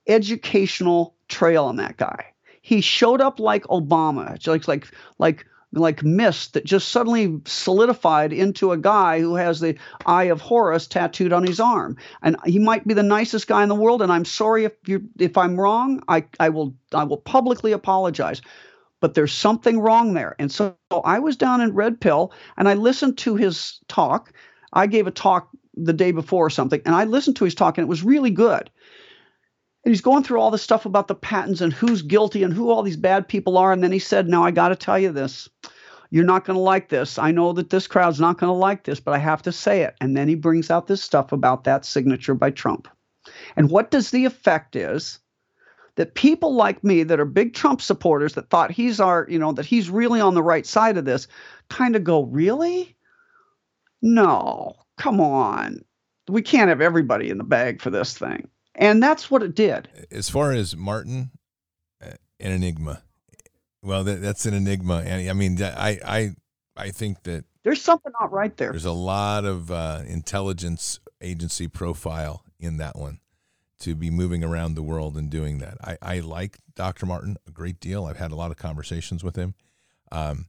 educational trail on that guy. He showed up like Obama. Like, like, like like mist that just suddenly solidified into a guy who has the eye of Horus tattooed on his arm. And he might be the nicest guy in the world. And I'm sorry if you if I'm wrong. I, I will I will publicly apologize. But there's something wrong there. And so I was down in Red Pill and I listened to his talk. I gave a talk the day before or something, and I listened to his talk, and it was really good and he's going through all this stuff about the patents and who's guilty and who all these bad people are. And then he said, Now I got to tell you this. You're not going to like this. I know that this crowd's not going to like this, but I have to say it. And then he brings out this stuff about that signature by Trump. And what does the effect is that people like me that are big Trump supporters that thought he's our, you know, that he's really on the right side of this kind of go, Really? No, come on. We can't have everybody in the bag for this thing. And that's what it did. As far as Martin, uh, an enigma. Well, that, that's an enigma. And I mean, I, I, I think that there's something not right there. There's a lot of uh, intelligence agency profile in that one to be moving around the world and doing that. I, I like Dr. Martin a great deal. I've had a lot of conversations with him. Um,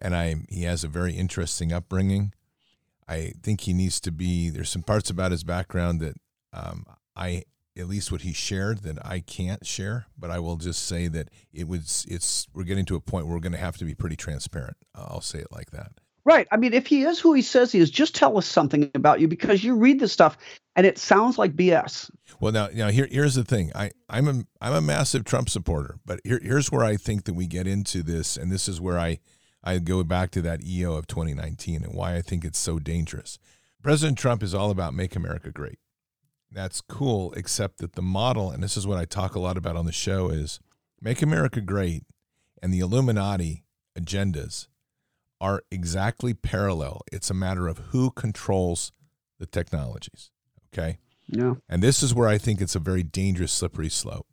and I he has a very interesting upbringing. I think he needs to be. There's some parts about his background that um, I, at least what he shared, that I can't share. But I will just say that it was. It's we're getting to a point where we're going to have to be pretty transparent. I'll say it like that. Right. I mean, if he is who he says he is, just tell us something about you because you read this stuff and it sounds like BS. Well, now, now here, here's the thing. I, I'm a, I'm a massive Trump supporter, but here, here's where I think that we get into this, and this is where I, I go back to that EO of 2019 and why I think it's so dangerous. President Trump is all about make America great. That's cool, except that the model, and this is what I talk a lot about on the show, is make America great, and the Illuminati agendas are exactly parallel. It's a matter of who controls the technologies. Okay. Yeah. And this is where I think it's a very dangerous, slippery slope.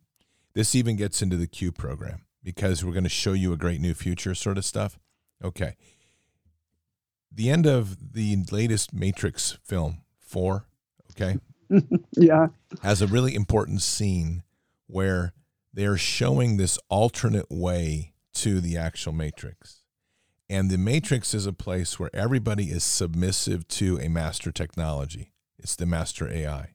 This even gets into the Q program because we're going to show you a great new future sort of stuff. Okay. The end of the latest Matrix film, four, okay, yeah, has a really important scene where they're showing this alternate way to the actual Matrix. And the matrix is a place where everybody is submissive to a master technology. It's the master AI.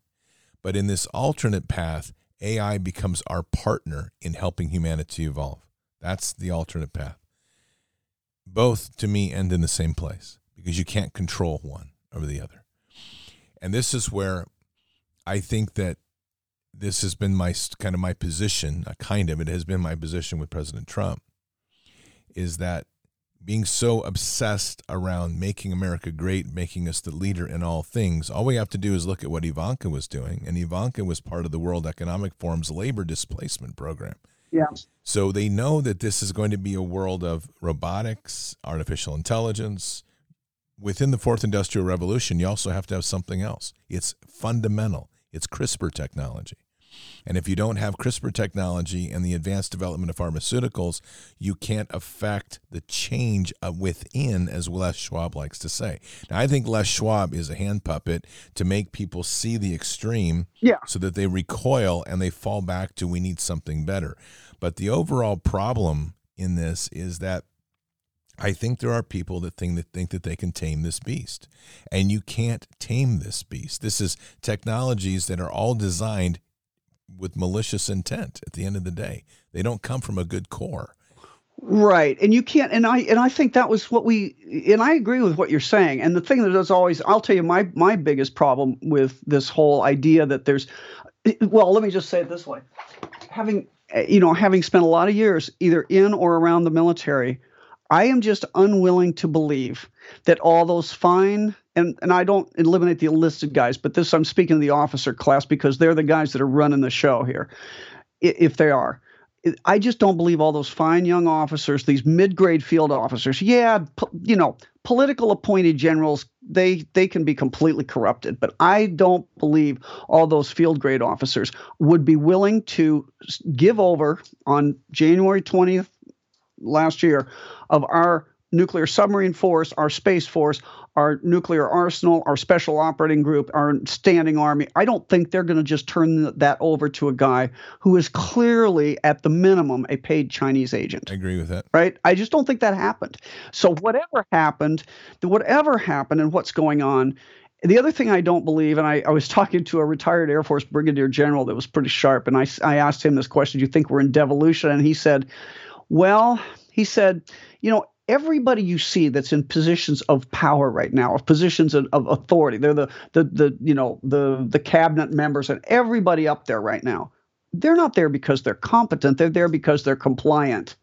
But in this alternate path, AI becomes our partner in helping humanity evolve. That's the alternate path. Both, to me, end in the same place because you can't control one over the other. And this is where I think that this has been my kind of my position, a kind of it has been my position with President Trump, is that being so obsessed around making America great, making us the leader in all things, all we have to do is look at what Ivanka was doing. And Ivanka was part of the World Economic Forum's labor displacement program. Yeah. So they know that this is going to be a world of robotics, artificial intelligence. Within the fourth industrial revolution, you also have to have something else. It's fundamental. It's CRISPR technology. And if you don't have CRISPR technology and the advanced development of pharmaceuticals, you can't affect the change uh, within, as Klaus Schwab likes to say. Now, I think Klaus Schwab is a hand puppet to make people see the extreme yeah. so that they recoil and they fall back to we need something better. But the overall problem in this is that I think there are people that think that think that they can tame this beast. And you can't tame this beast. This is technologies that are all designed with malicious intent at the end of the day. They don't come from a good core. Right. And you can't and I and I think that was what we and I agree with what you're saying. And the thing that is always I'll tell you my my biggest problem with this whole idea that there's well, let me just say it this way. Having you know, having spent a lot of years either in or around the military, I am just unwilling to believe that all those fine and and I don't eliminate the enlisted guys, but this I'm speaking of the officer class because they're the guys that are running the show here, if they are. I just don't believe all those fine young officers, these mid-grade field officers. Yeah, you know, political appointed generals, they they can be completely corrupted, but I don't believe all those field grade officers would be willing to give over on January 20th last year of our nuclear submarine force, our space force, our nuclear arsenal, our special operating group, our standing army. I don't think they're going to just turn that over to a guy who is clearly, at the minimum, a paid Chinese agent. I agree with that. Right? I just don't think that happened. So, whatever happened, whatever happened, and what's going on. The other thing I don't believe, and I, I was talking to a retired Air Force brigadier general that was pretty sharp, and I, I asked him this question Do you think we're in devolution? And he said, Well, he said, you know, everybody you see that's in positions of power right now, of positions of, of, authority, they're the the the you know the the cabinet members and everybody up there right now. They're not there because they're competent. They're there because they're compliant.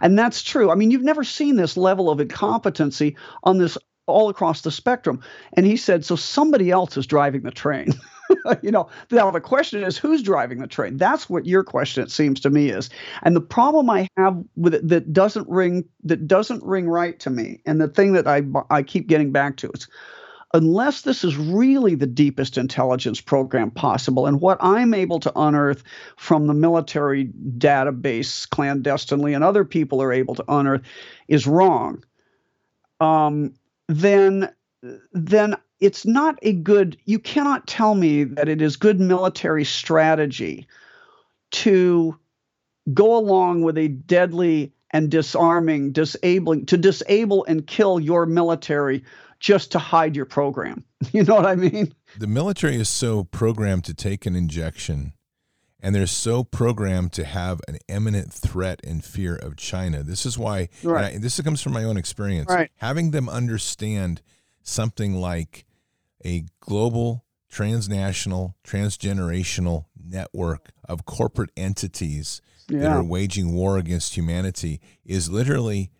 And that's true. I mean, you've never seen this level of incompetency on this all across the spectrum. And he said, so somebody else is driving the train. you know, now the question is who's driving the train? That's what your question, it seems to me, is. And the problem I have with it that doesn't ring that doesn't ring right to me, and the thing that I I keep getting back to is unless this is really the deepest intelligence program possible, and what I'm able to unearth from the military database clandestinely and other people are able to unearth is wrong, um, then then it's not a good you cannot tell me that it is good military strategy to go along with a deadly and disarming, disabling, to disable and kill your military just to hide your program. You know what I mean? The military is so programmed to take an injection and they're so programmed to have an imminent threat and fear of China. This is why, right. I, this comes from my own experience. Right. Having them understand something like a global, transnational, transgenerational network of corporate entities Yeah. that are waging war against humanity is literally,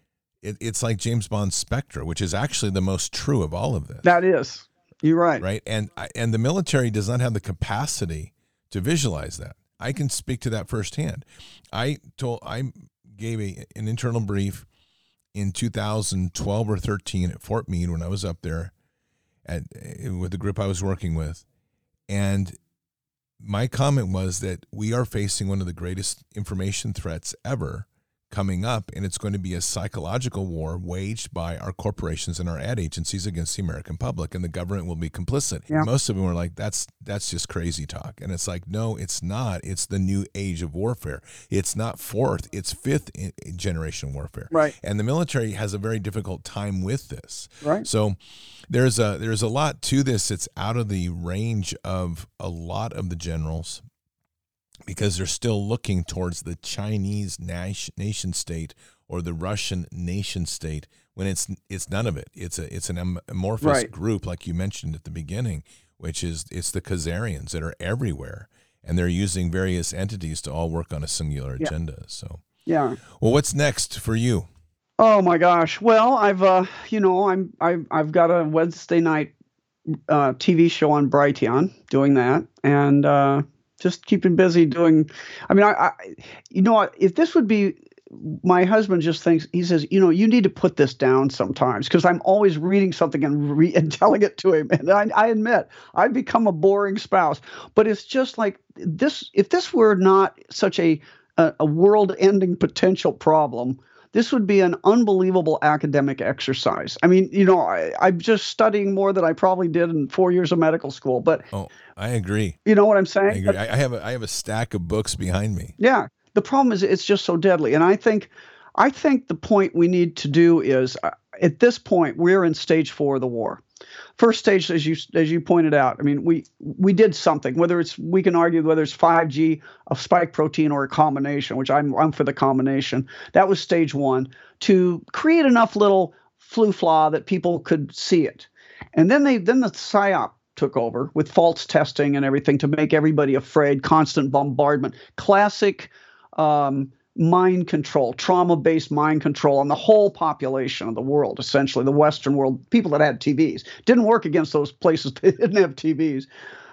it, it's like James Bond's Spectre, which is actually the most true of all of this That is. You're right. right and and the military does not have the capacity to visualize that i can speak to that firsthand i told i gave a, an internal brief in 2012 or 13 at fort meade when i was up there at eh, with the group i was working with. And my comment was that we are facing one of the greatest information threats ever coming up, and it's going to be a psychological war waged by our corporations and our ad agencies against the American public, and the government will be complicit. Yeah. Most of them were like, "That's that's just crazy talk," and it's like, no, it's not. It's the new age of warfare. It's not fourth; it's fifth generation warfare. Right. And the military has a very difficult time with this. Right. So there's a there's a lot to this. It's out of the range of a lot of the generals because they're still looking towards the Chinese nation, state or the Russian nation state when it's it's none of it. It's a it's an amorphous Right. group like you mentioned at the beginning, which is it's the Khazarians that are everywhere and they're using various entities to all work on a singular Yeah. agenda. So, Yeah. well, what's next for you? Oh my gosh. Well, I've uh, you know, I'm I've I've got a Wednesday night uh, TV show on Brighteon doing that, and uh, just keeping busy doing. I mean, I, I you know, if this would be. My husband just thinks he says, you know, you need to put this down sometimes because I'm always reading something and, re- and telling it to him. And I, I admit I've become a boring spouse, but it's just like this. If this were not such a a, a world-ending potential problem, this would be an unbelievable academic exercise. I mean, you know, I, I'm just studying more than I probably did in four years of medical school. But Oh, I agree. you know what I'm I saying? agree. I I have a, I have a stack of books behind me. Yeah. The problem is it's just so deadly. And I think I think the point we need to do is uh, at this point we're in stage 4 of the war. First stage as you as you pointed out, I mean we we did something whether it's we can argue whether it's 5G, a spike protein or a combination, which I'm I'm for the combination. That was stage 1 to create enough little flu flaw that people could see it. And then they then the psyop took over with false testing and everything to make everybody afraid, constant bombardment. Classic um, mind control, trauma based mind control on the whole population of the world, essentially, the Western world, people that had TVs. Didn't work against those places that didn't have TVs.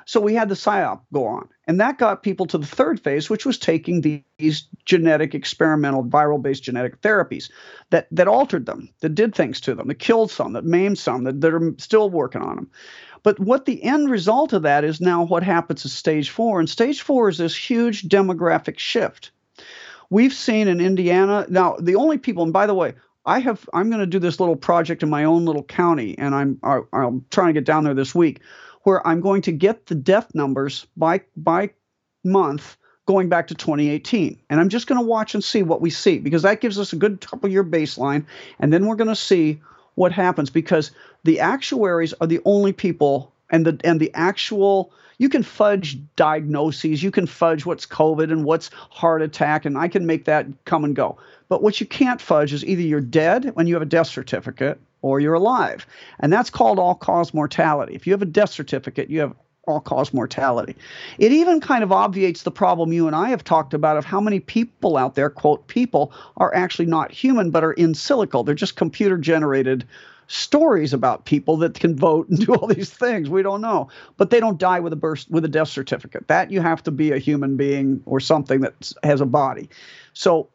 So we had the PSYOP go on. And that got people to the third phase, which was taking these genetic, experimental, viral based genetic therapies that, that altered them, that did things to them, that killed some, that maimed some, that, that are still working on them. But what the end result of that is now what happens at stage four. And stage four is this huge demographic shift. We've seen in Indiana now the only people, and by the way, I have I'm going to do this little project in my own little county, and I'm I, I'm trying to get down there this week, where I'm going to get the death numbers by by month going back to 2018, and I'm just going to watch and see what we see because that gives us a good couple year baseline, and then we're going to see what happens because the actuaries are the only people and the and the actual you can fudge diagnoses you can fudge what's covid and what's heart attack and i can make that come and go but what you can't fudge is either you're dead when you have a death certificate or you're alive and that's called all cause mortality if you have a death certificate you have all cause mortality. It even kind of obviates the problem you and I have talked about of how many people out there, quote, people, are actually not human but are in silico. They're just computer generated stories about people that can vote and do all these things. We don't know. But they don't die with a birth with a death certificate. That you have to be a human being or something that has a body. So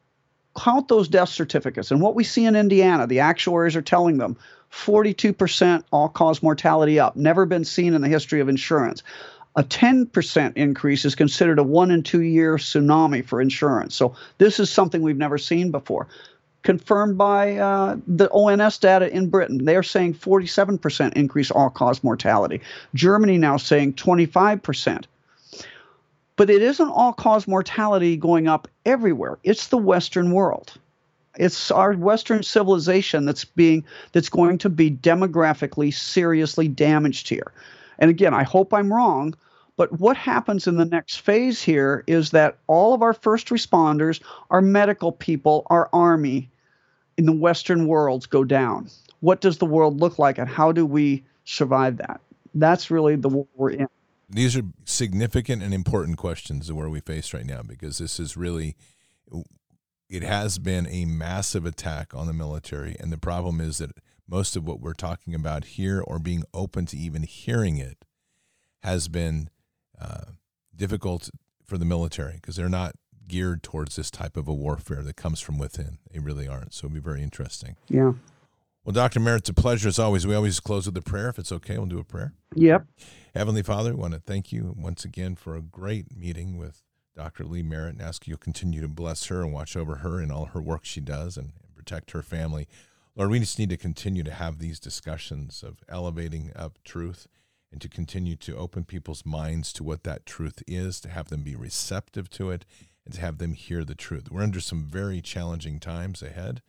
count those death certificates. And what we see in Indiana, the actuaries are telling them 42% all cause mortality up, never been seen in the history of insurance. A 10% increase is considered a one in two year tsunami for insurance. So, this is something we've never seen before. Confirmed by uh, the ONS data in Britain. They're saying 47% increase all cause mortality. Germany now saying 25%. But it isn't all cause mortality going up everywhere, it's the Western world It's our Western civilization that's being that's going to be demographically seriously damaged here. And again, I hope I'm wrong, but what happens in the next phase here is that all of our first responders, our medical people, our army in the Western worlds go down. What does the world look like, and how do we survive that? That's really the war we're in. These are significant and important questions where we face right now because this is really it has been a massive attack on the military and the problem is that most of what we're talking about here or being open to even hearing it has been uh, difficult for the military because they're not geared towards this type of a warfare that comes from within. They really aren't. So it'll be very interesting. Yeah. Well, Dr. Merritt, it's a pleasure as always. We always close with a prayer. If it's okay, we'll do a prayer. Yep. Heavenly Father, we want to thank you once again for a great meeting with Dr. Lee Merritt and ask you to continue to bless her and watch over her and all her work she does and protect her family. Lord, we just need to continue to have these discussions of elevating up truth and to continue to open people's minds to what that truth is, to have them be receptive to it, and to have them hear the truth. We're under some very challenging times ahead,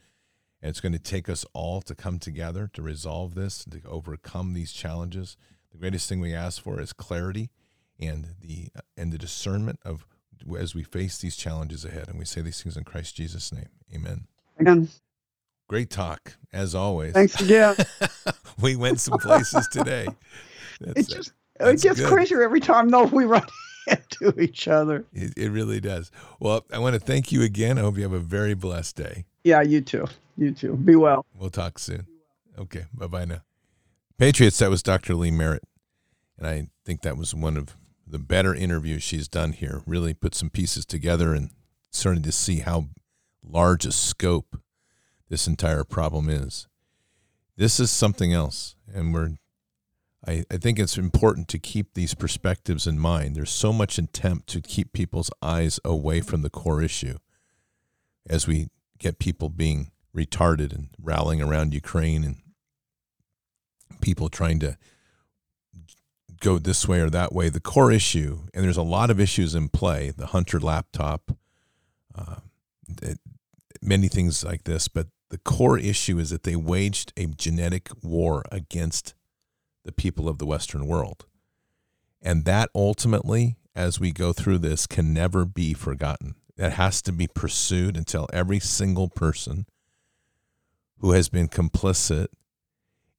and it's going to take us all to come together to resolve this, to overcome these challenges. The greatest thing we ask for is clarity and the and the discernment of as we face these challenges ahead. And we say these things in Christ Jesus' name. Amen. Amen. Great talk, as always. Thanks again. we went some places today. That's, it just it gets good. crazier every time though we run into each other. It, it really does. Well, I want to thank you again. I hope you have a very blessed day. Yeah, you too. You too. Be well. We'll talk soon. Okay. Bye bye now. Patriots, that was Dr. Lee Merritt. And I think that was one of the better interviews she's done here. Really put some pieces together and started to see how large a scope this entire problem is. This is something else. And we're I, I think it's important to keep these perspectives in mind. There's so much attempt to keep people's eyes away from the core issue as we get people being retarded and rallying around Ukraine and people trying to go this way or that way. The core issue, and there's a lot of issues in play the Hunter laptop, uh, many things like this, but the core issue is that they waged a genetic war against the people of the Western world. And that ultimately, as we go through this, can never be forgotten. That has to be pursued until every single person who has been complicit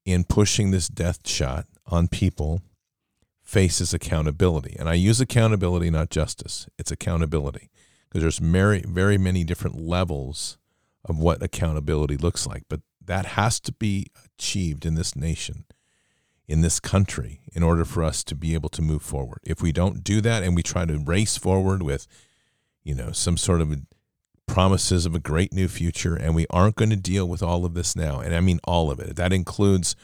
in pushing this death shot on people faces accountability. And I use accountability, not justice. It's accountability because there's very, very many different levels of what accountability looks like. But that has to be achieved in this nation in this country in order for us to be able to move forward. If we don't do that and we try to race forward with, you know, some sort of promises of a great new future, and we aren't going to deal with all of this now, and I mean all of it, that includes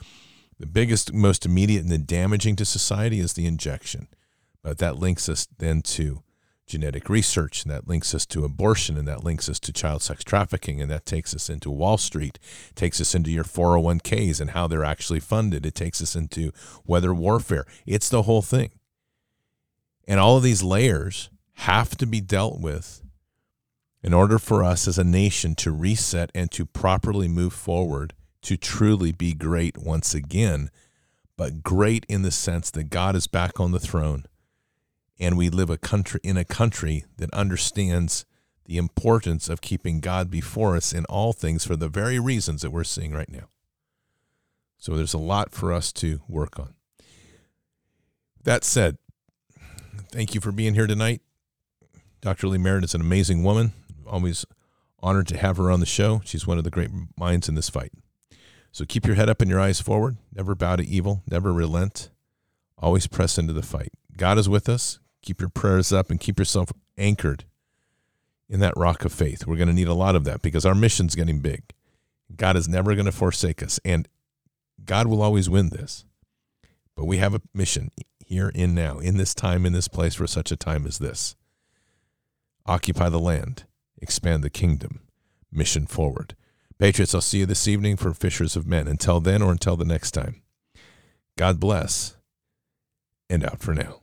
the biggest, most immediate, and the damaging to society is the injection. But that links us then to genetic research, and that links us to abortion, and that links us to child sex trafficking, and that takes us into Wall Street, takes us into your 401ks and how they're actually funded. It takes us into weather warfare. It's the whole thing. And all of these layers have to be dealt with in order for us as a nation to reset and to properly move forward to truly be great once again, but great in the sense that God is back on the throne and we live a country in a country that understands the importance of keeping God before us in all things for the very reasons that we're seeing right now. So there's a lot for us to work on. That said, thank you for being here tonight. Dr. Lee Merritt is an amazing woman. Always honored to have her on the show. She's one of the great minds in this fight. So keep your head up and your eyes forward. Never bow to evil. Never relent. Always press into the fight. God is with us. Keep your prayers up and keep yourself anchored in that rock of faith. We're going to need a lot of that because our mission's getting big. God is never going to forsake us, and God will always win this. But we have a mission here in now, in this time, in this place for such a time as this. Occupy the land, expand the kingdom, mission forward. Patriots, I'll see you this evening for Fishers of Men. Until then or until the next time, God bless and out for now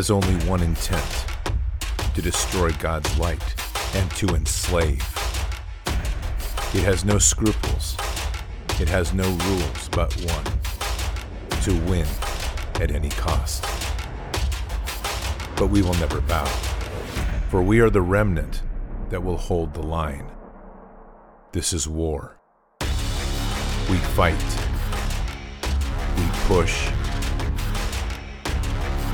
Has only one intent to destroy God's light and to enslave. It has no scruples. It has no rules but one to win at any cost. But we will never bow, for we are the remnant that will hold the line. This is war. We fight. We push.